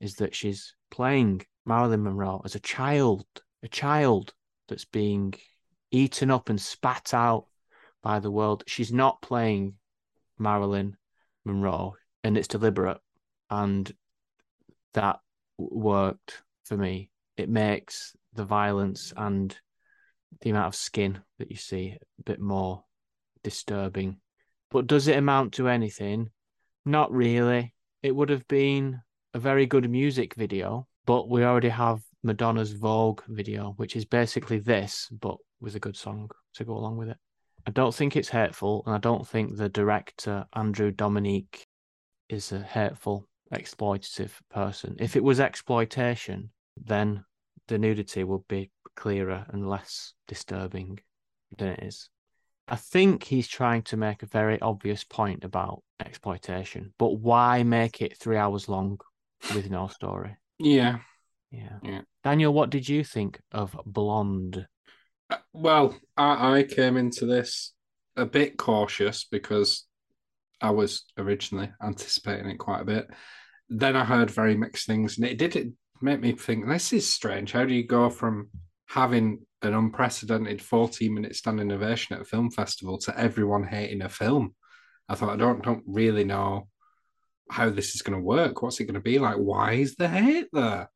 is that she's playing Marilyn Monroe as a child, a child that's being eaten up and spat out by the world. She's not playing Marilyn Monroe, and it's deliberate, and that worked for me. It makes the violence and the amount of skin that you see a bit more disturbing. But does it amount to anything? Not really. It would have been a very good music video, but we already have Madonna's Vogue video, which is basically this, but with a good song to go along with it. I don't think it's hateful, and I don't think the director, Andrew Dominik, is a hateful, exploitative person. If it was exploitation, then the nudity would be clearer and less disturbing than it is. I think he's trying to make a very obvious point about exploitation, but why make it three hours long with no story? Yeah. Yeah. Yeah. Daniel, what did you think of Blonde? Uh, Well, I, I came into this a bit cautious because I was originally anticipating it quite a bit. Then I heard very mixed things, and it did it make me think this is strange. How do you go from having an unprecedented 14 minute standing ovation at a film festival to everyone hating a film? I thought I don't don't really know how this is going to work. What's it going to be like? Why is the hate there?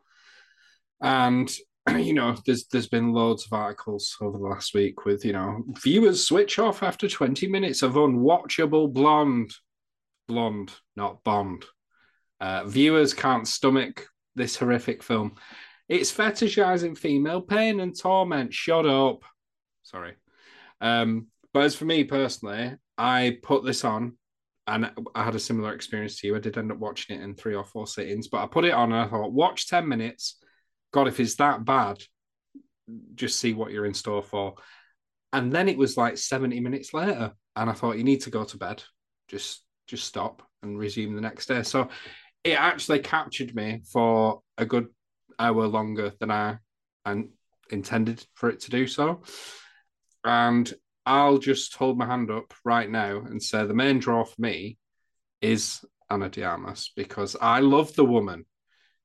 And [clears throat] you know, there's there's been loads of articles over the last week with you know viewers switch off after 20 minutes of unwatchable blonde, blonde, not Bond. Uh, viewers can't stomach this horrific film. It's fetishizing female pain and torment. Shut up. Sorry. Um, but as for me personally, I put this on and I had a similar experience to you. I did end up watching it in three or four sittings, but I put it on and I thought, watch 10 minutes. God, if it's that bad, just see what you're in store for. And then it was like 70 minutes later, and I thought, you need to go to bed. Just just stop. and resume the next day. So it actually captured me for a good hour longer than I and intended for it to do so. And I'll just hold my hand up right now and say the main draw for me is Ana de Armas because I love the woman.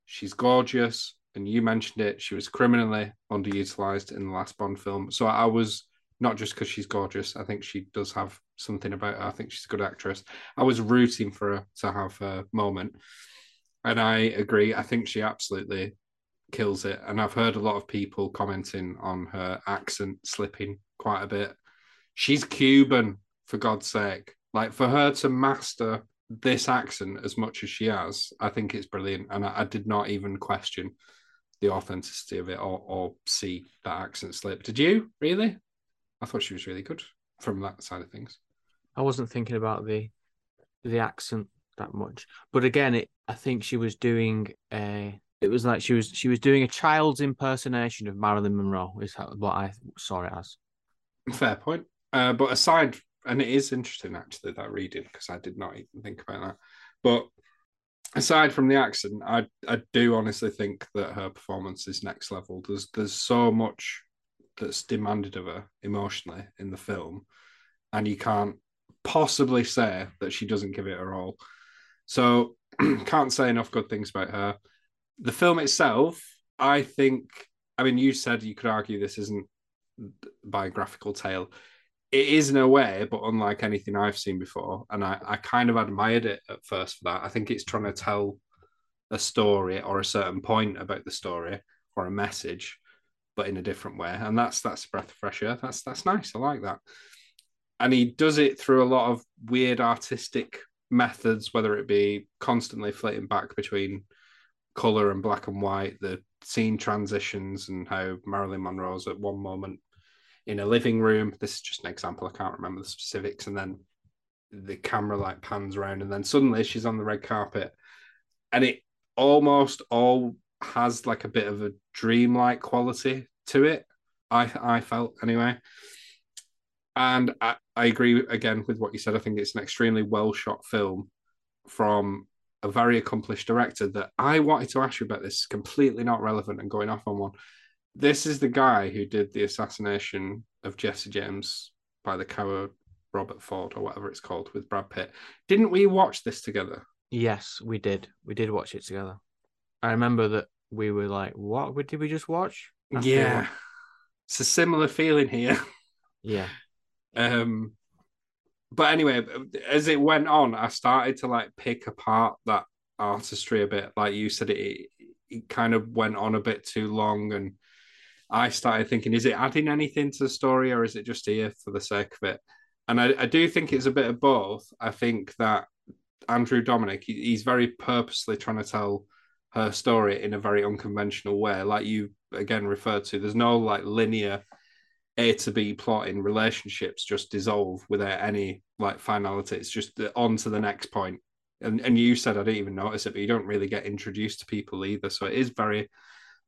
She's gorgeous, and you mentioned it. She was criminally underutilized in the last Bond film. So I was not just because she's gorgeous. I think she does have something about her. I think she's a good actress. I was rooting for her to have her moment, and I agree. I think she absolutely kills it. And I've heard a lot of people commenting on her accent slipping quite a bit. She's Cuban, for God's sake. Like for her to master this accent as much as she has, I think it's brilliant. And I, I did not even question the authenticity of it or, or see that accent slip. Did you really? I thought she was really good from that side of things. I wasn't thinking about the the accent that much, but again, it I think she was doing a. It was like she was she was doing a child's impersonation of Marilyn Monroe. Is what I saw it as. Fair point. Uh, but aside, and it is interesting actually that reading because I did not even think about that. But aside from the accent, I I do honestly think that her performance is next level. There's there's so much that's demanded of her emotionally in the film, and you can't possibly say that she doesn't give it her all. So [clears throat] can't say enough good things about her. The film itself, I think. I mean, you said you could argue this isn't biographical tale. It is in a way, but unlike anything I've seen before, and I, I kind of admired it at first for that. I think it's trying to tell a story or a certain point about the story or a message, but in a different way. And that's that's a breath of fresh air. That's that's nice. I like that. And he does it through a lot of weird artistic methods, whether it be constantly flitting back between color and black and white, the scene transitions, and how Marilyn Monroe's at one moment in a living room. This is just an example. I can't remember the specifics. And then the camera like pans around, and then suddenly she's on the red carpet, and it almost all has like a bit of a dreamlike quality to it. I I felt anyway. And I, I agree again with what you said. I think it's an extremely well shot film from a very accomplished director that I wanted to ask you about this, completely not relevant and going off on one. This is the guy who did the assassination of Jesse James by the coward Robert Ford or whatever it's called with Brad Pitt. Didn't we watch this together? Yes, we did. We did watch it together. I remember that we were like, "What did we just watch?" After yeah, it's a similar feeling here. [laughs] yeah. Um, but anyway, as it went on, I started to like pick apart that artistry a bit. Like you said, it it kind of went on a bit too long, and I started thinking, is it adding anything to the story, or is it just here for the sake of it? And I, I do think it's a bit of both. I think that Andrew Dominik, he- he's very purposely trying to tell her story in a very unconventional way, like you again referred to. There's no like linear a to B plot in relationships just dissolve without any like finality. It's just on to the next point. And and you said I didn't even notice it, but you don't really get introduced to people either. So it is very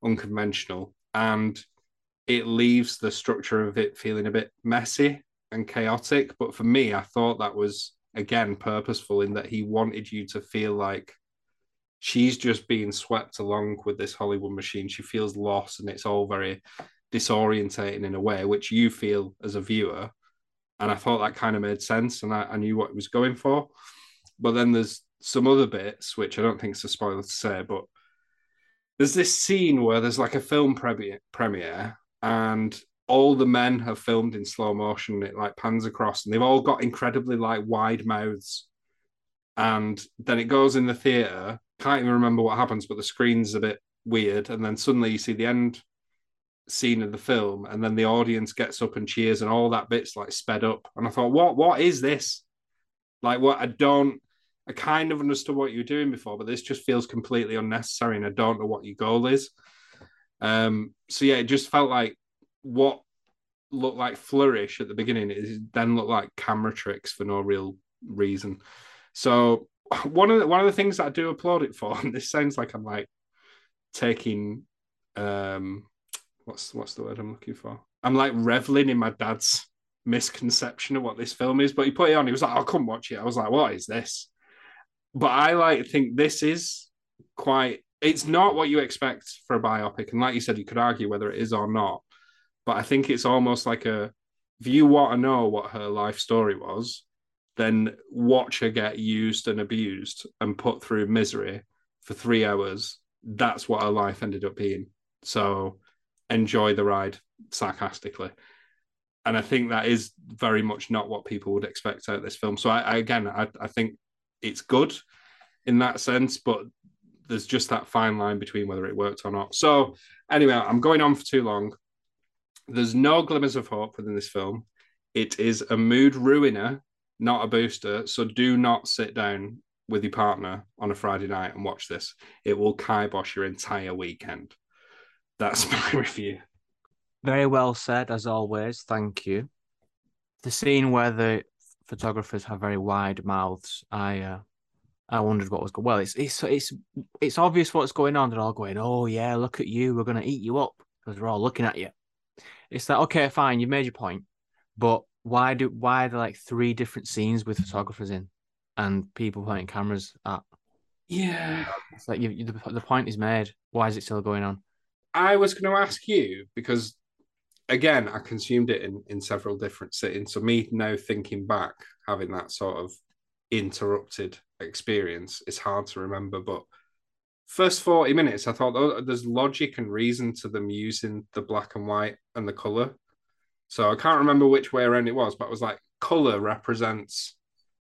unconventional. And it leaves the structure of it feeling a bit messy and chaotic. But for me, I thought that was again purposeful in that he wanted you to feel like she's just being swept along with this Hollywood machine. She feels lost and it's all very disorientating in a way, which you feel as a viewer. And I thought that kind of made sense and I, I knew what it was going for. But then there's some other bits, which I don't think it's a spoiler to say, but there's this scene where there's like a film premiere, and all the men have filmed in slow motion. It like pans across and they've all got incredibly like wide mouths. And then it goes in the theater. Can't even remember what happens, but the screen's a bit weird. And then suddenly you see the end scene of the film, and then the audience gets up and cheers, and all that bit's like sped up. And I thought, what what is this? Like what I don't I kind of understood what you were doing before, but this just feels completely unnecessary, and I don't know what your goal is. Um, so yeah, it just felt like what looked like flourish at the beginning is then looked like camera tricks for no real reason. So [laughs] one of the, one of the things that I do applaud it for, [laughs] and this sounds like I'm like taking um what's what's the word I'm looking for? I'm like reveling in my dad's misconception of what this film is, but he put it on. He was like, "I'll come watch it." I was like, "What is this?" But I like to think this is quite. It's not what you expect for a biopic, and like you said, you could argue whether it is or not. But I think it's almost like a. If you want to know what her life story was, then watch her get used and abused and put through misery for three hours. That's what her life ended up being. So enjoy the ride sarcastically. And I think that is very much not what people would expect out of this film. So I, I again, I, I think it's good in that sense, but there's just that fine line between whether it worked or not. So anyway, I'm going on for too long. There's no glimmers of hope within this film. It is a mood ruiner, not a booster. So do not sit down with your partner on a Friday night and watch this. It will kibosh your entire weekend. That's [laughs] my review. Very well said, as always. Thank you. The scene where the photographers have very wide mouths. I uh, I wondered what was going. Well, it's it's it's it's obvious what's going on. They're all going, "Oh yeah, look at you. We're gonna eat you up because we're all looking at you." It's like, okay, fine, you've made your point, but why do why are there like three different scenes with photographers in and people pointing cameras at? Yeah, it's like you, you, the, the point is made. Why is it still going on? I was going to ask you because again, I consumed it in, in several different sittings. So me now thinking back, having that sort of interrupted experience, it's hard to remember. But first 40 minutes, I thought oh, there's logic and reason to them using the black and white and the color. So I can't remember which way around it was, but it was like color represents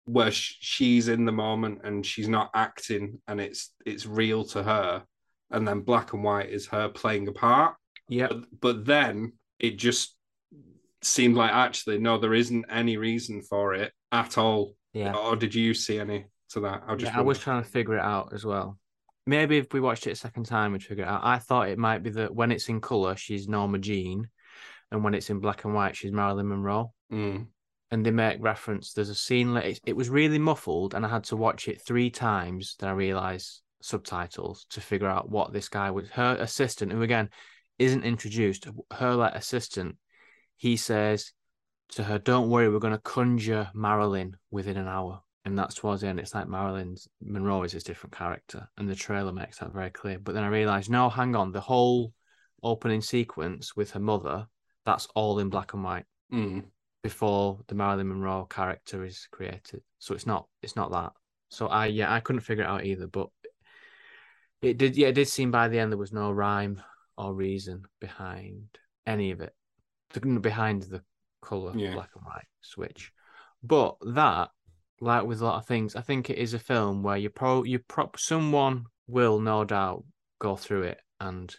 where she's in the moment and she's not acting and it's it's real to her and then black and white is her playing a part yeah but, but then it just seemed like actually no, there isn't any reason for it at all. Yeah. Or did you see any to that? I just yeah, I was trying to figure it out as well. Maybe if we watched it a second time, we'd figure it out. I thought it might be that when it's in color, she's Norma Jean, and when it's in black and white, she's Marilyn Monroe. Mm. And they make reference. There's a scene. It, it was really muffled, and I had to watch it three times. Then I realized subtitles to figure out what this guy was. Her assistant, who again isn't introduced, her like assistant, he says to her, "Don't worry, we're going to conjure Marilyn within an hour." And that's towards the end. It's like Marilyn's Monroe is his different character, and the trailer makes that very clear. But then I realized, no, hang on, the whole opening sequence with her mother, that's all in black and white mm. before the Marilyn Monroe character is created. So it's not, it's not that. So I, yeah, I couldn't figure it out either. But it did, yeah, it did seem by the end there was no rhyme or reason behind any of it. Behind the color yeah. black and white switch, but that, like with a lot of things, I think it is a film where you pro you prop someone will no doubt go through it and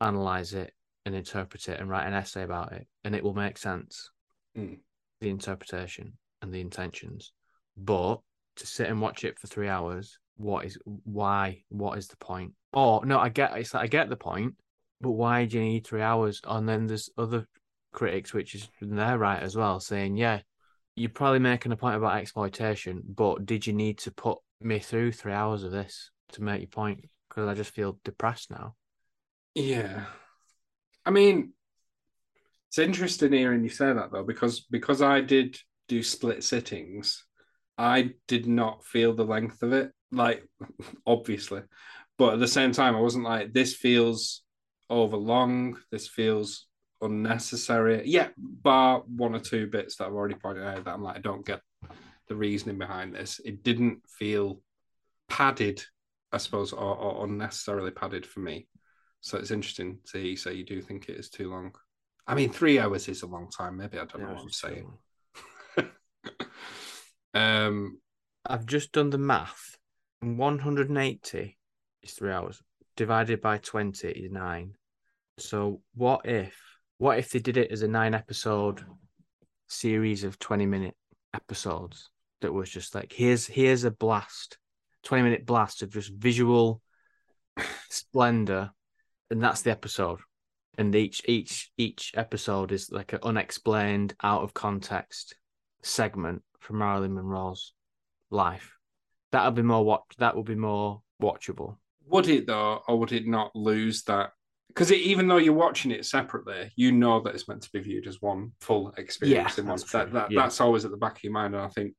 analyze it and interpret it and write an essay about it, and it will make sense. Mm. The interpretation and the intentions, but to sit and watch it for three hours, what is why? What is the point? Or no, I get it's like I get the point, but why do you need three hours? And then there's other critics, which is they're right as well, saying, yeah, you're probably making a point about exploitation, but did you need to put me through three hours of this to make your point? Because I just feel depressed now. Yeah. I mean, it's interesting hearing you say that though, because because I did do split sittings, I did not feel the length of it. Like, [laughs] obviously. But at the same time, I wasn't like, this feels over long. This feels unnecessary. Yeah, bar one or two bits that I've already pointed out that I'm like, I don't get the reasoning behind this. It didn't feel padded, I suppose, or, or unnecessarily padded for me. So it's interesting to hear you say you do think it is too long. I mean, three hours is a long time. Maybe I don't know what I'm saying. [laughs] um, I've just done the math. 180 is three hours. Divided by 20 is nine. So what if what if they did it as a nine episode series of 20 minute episodes that was just like here's here's a blast 20 minute blast of just visual [laughs] splendor and that's the episode. And each each each episode is like an unexplained out of context segment from Marilyn Monroe's life. That would be more watch that would be more watchable. Would it though or would it not lose that because even though you're watching it separately, you know that it's meant to be viewed as one full experience yeah, in one. That, that yeah. that's always at the back of your mind, and I think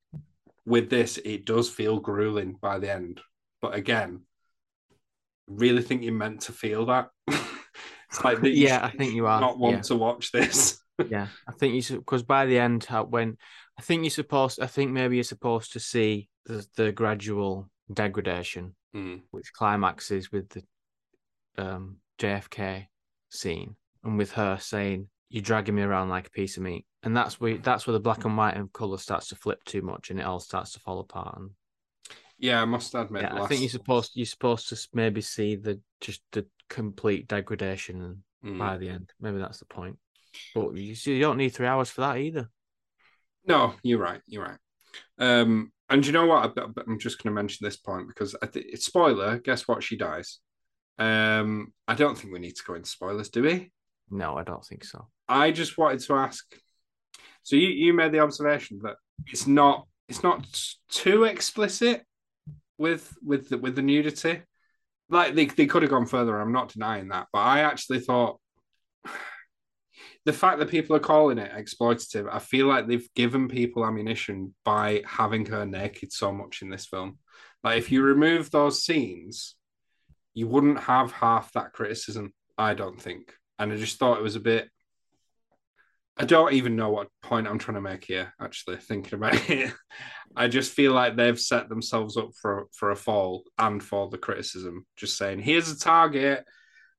with this, it does feel grueling by the end. But again, really think you're meant to feel that. [laughs] it's like that Yeah, I think you are, not want yeah. to watch this. [laughs] yeah, I think you because by the end, when I think you're supposed, I think maybe you're supposed to see the the gradual degradation, Mm. which climaxes with the um, JFK scene and with her saying, "You're dragging me around like a piece of meat," and that's where that's where the black and white and color starts to flip too much, and it all starts to fall apart. And Yeah, I must admit. yeah, the I think you're last- supposed you're supposed to maybe see the just the complete degradation Mm. by the end. Maybe that's the point. But you see, you don't need three hours for that either. No, you're right. You're right. Um, and you know what? I'm just going to mention this point because I th- it's spoiler. Guess what? She dies. Um, I don't think we need to go into spoilers, do we? No, I don't think so. I just wanted to ask. So you you made the observation that it's not it's not too explicit with with the, with the nudity. Like they they could have gone further. I'm not denying that, but I actually thought [sighs] the fact that people are calling it exploitative, I feel like they've given people ammunition by having her naked so much in this film. Like if you remove those scenes, you wouldn't have half that criticism. I don't think, and I just thought it was a bit. I don't even know what point I'm trying to make here. Actually, thinking about [laughs] it, I just feel like they've set themselves up for for a fall and for the criticism. Just saying, here's a target.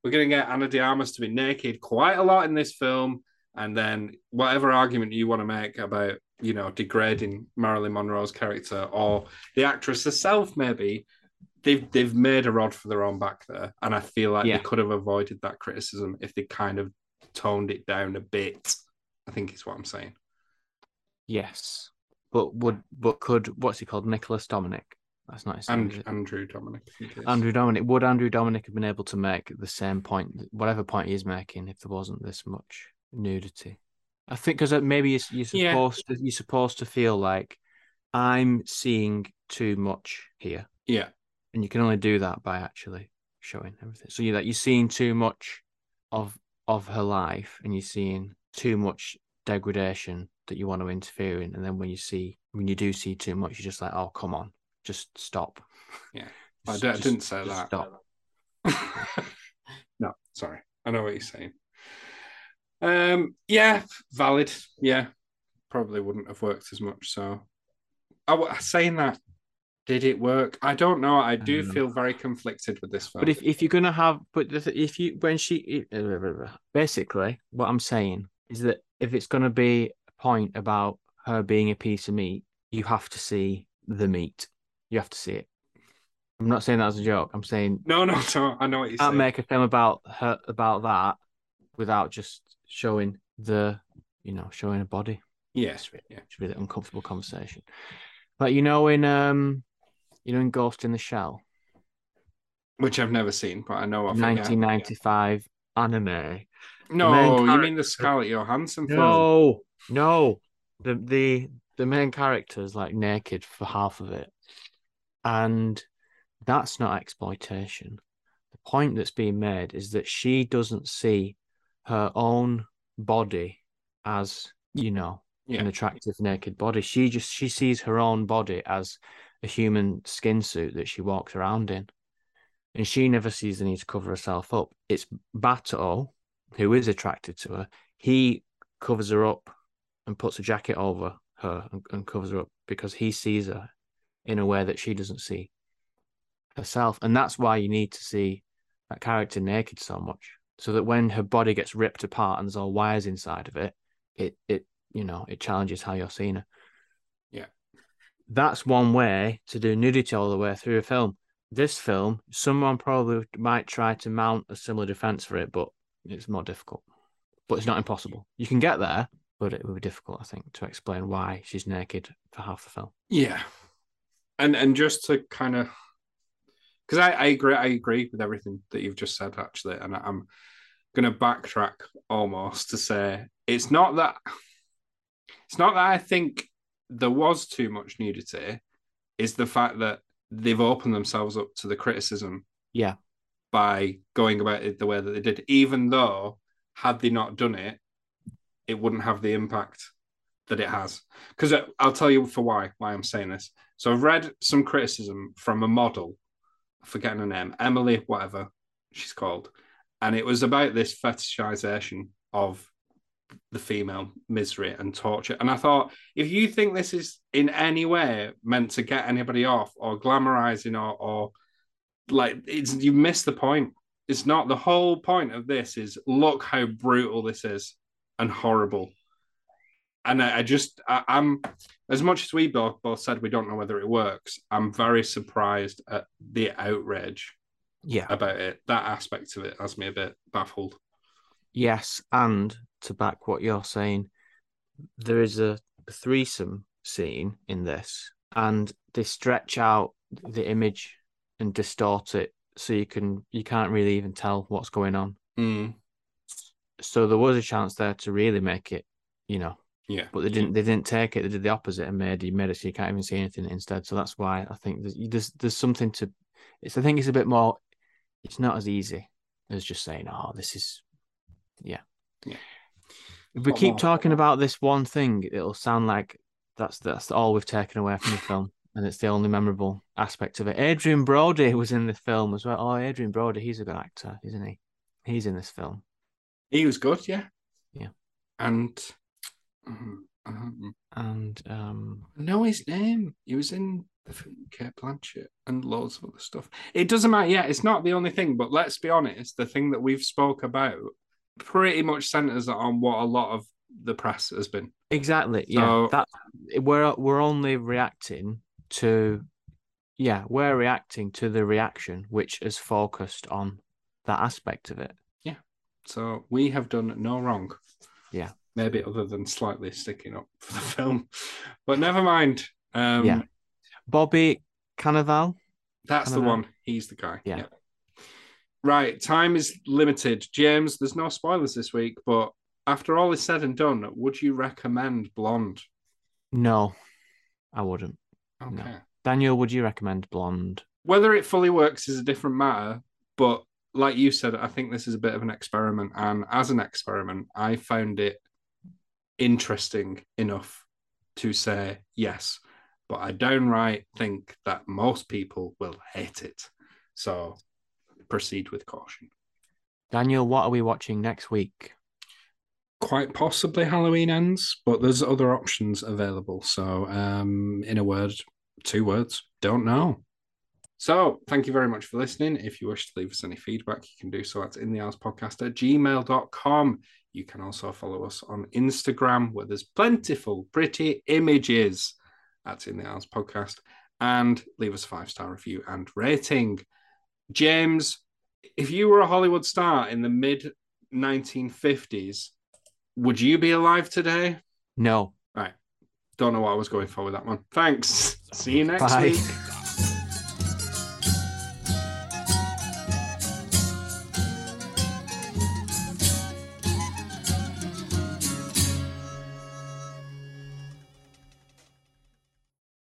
We're going to get Ana de Armas to be naked quite a lot in this film, and then whatever argument you want to make about you know degrading Marilyn Monroe's character or the actress herself, maybe they've they've made a rod for their own back there, and I feel like Yeah. they could have avoided that criticism if they kind of toned it down a bit. I think is what I'm saying. Yes, but would but could what's he called? Nicholas Dominic. That's not his name. And? Andrew Dominik. I think it is. Andrew Dominik. Would Andrew Dominik have been able to make the same point, whatever point he's making, if there wasn't this much nudity? I think because uh, maybe you're, you're Yeah. supposed to you're supposed to feel like I'm seeing too much here, Yeah, and you can only do that by actually showing everything. So you're like you're seeing too much of of her life, and you're seeing too much degradation that you want to interfere in, and then when you see when you do see too much, you're just like, oh come on, just stop. Yeah. [laughs] I Just- I just- didn't say that. Stop. [laughs] no, sorry. I know what you're saying. Um, yeah, valid. Yeah, probably wouldn't have worked as much. So, I w- saying that, did it work? I don't know. I do know. feel very conflicted with this film. But if, if you're gonna have, but if you when she basically what I'm saying is that if it's gonna be a point about her being a piece of meat, you have to see the meat. You have to see it. I'm not saying that as a joke. I'm saying no, no, no. [laughs] I know what you're you can't saying. make a film about her about that without just showing the you know showing a body. yeah, It's really, yeah. it's really uncomfortable conversation. Like you know in um you know Engulfed in the Shell, Which I've never seen, but I know of. yeah. 1995 anime. No, you mean the Scarlett Johansson film? No, no. The the the main character is like naked for half of it, and that's not exploitation. The point that's being made is that she doesn't see her own body as you know Yeah. an attractive naked body. She just she sees her own body as a human skin suit that she walks around in, and she never sees the need to cover herself up. It's Batou who is attracted to her. He covers her up and puts a jacket over her and, and covers her up because he sees her in a way that she doesn't see herself, and that's why you need to see that character naked so much, so that when her body gets ripped apart and there's all wires inside of it, it it you know it challenges how you're seeing her. That's one way to do nudity all the way through a film. This film, someone probably might try to mount a similar defense for it, but it's more difficult. But it's not impossible. You can get there, but it would be difficult, I think, to explain why she's naked for half the film. Yeah, and and just to kind of, because I, I agree, I agree with everything that you've just said actually, and I'm going to backtrack almost to say it's not that it's not that I think there was too much nudity, is the fact that they've opened themselves up to the criticism Yeah. by going about it the way that they did, even though had they not done it, it wouldn't have the impact that it has. Because uh, I'll tell you for why why I'm saying this. So I've read some criticism from a model, I'm forgetting her name, Emily, whatever she's called, and it was about this fetishization of the female misery and torture. And I thought, if you think this is in any way meant to get anybody off or glamorizing or, or like it's you missed the point. It's not the whole point of this is look how brutal this is and horrible. And I, I just I, I'm as much as we both both said we don't know whether it works, I'm very surprised at the outrage Yeah. about it. That aspect of it has me a bit baffled. Yes, and to back what you're saying, there is a threesome scene in this, and they stretch out the image and distort it so you can you can't really even tell what's going on. Mm. So there was a chance there to really make it, you know, Yeah. but they didn't. They didn't take it. They did the opposite and made you made it so you can't even see anything instead. So that's why I think there's there's, there's something to. It's I think it's a bit more. It's not as easy as just saying, "Oh, this is," yeah. Yeah. If we keep talking about this one thing, it'll sound like that's that's all we've taken away from the [laughs] film, and it's the only memorable aspect of it. Adrien Brody was in the film as well. Oh, Adrien Brody, he's a good actor, isn't he? He's in this film. He was good, yeah. Yeah. And um, And um, I know his name. He was in the film Cate Blanchett and loads of other stuff. It doesn't matter. Yeah, it's not the only thing, but let's be honest, the thing that we've spoke about pretty much centers on what a lot of the press has been. Exactly. Yeah. That we're we're only reacting to yeah, we're reacting to the reaction which is focused on that aspect of it. Yeah. So we have done no wrong. Yeah. Maybe other than slightly sticking up for the [laughs] film. But never mind. Um Yeah. Bobby Cannavale. That's the one. He's the guy. Yeah. Right. Time is limited. James, there's no spoilers this week, but after all is said and done, would you recommend Blonde? No, I wouldn't. Okay. Daniel, would you recommend Blonde? Whether it fully works is a different matter, but like you said, I think this is a bit of an experiment. And as an experiment, I found it interesting enough to say yes. But I downright think that most people will hate it. So proceed with caution. Daniel, what are we watching next week? quite possibly Halloween ends, but there's other options available. So, um, in a word, two words, don't know. So, thank you very much for listening. If you wish to leave us any feedback, you can do so at in the hours podcast at gmail.com. You can also follow us on Instagram, where there's plentiful, pretty images at in the hours podcast, and leave us a five star review and rating. James, if you were a Hollywood star in the mid 1950s, would you be alive today? No. Right. Don't know what I was going for with that one. Thanks. See you next Bye. week. [laughs]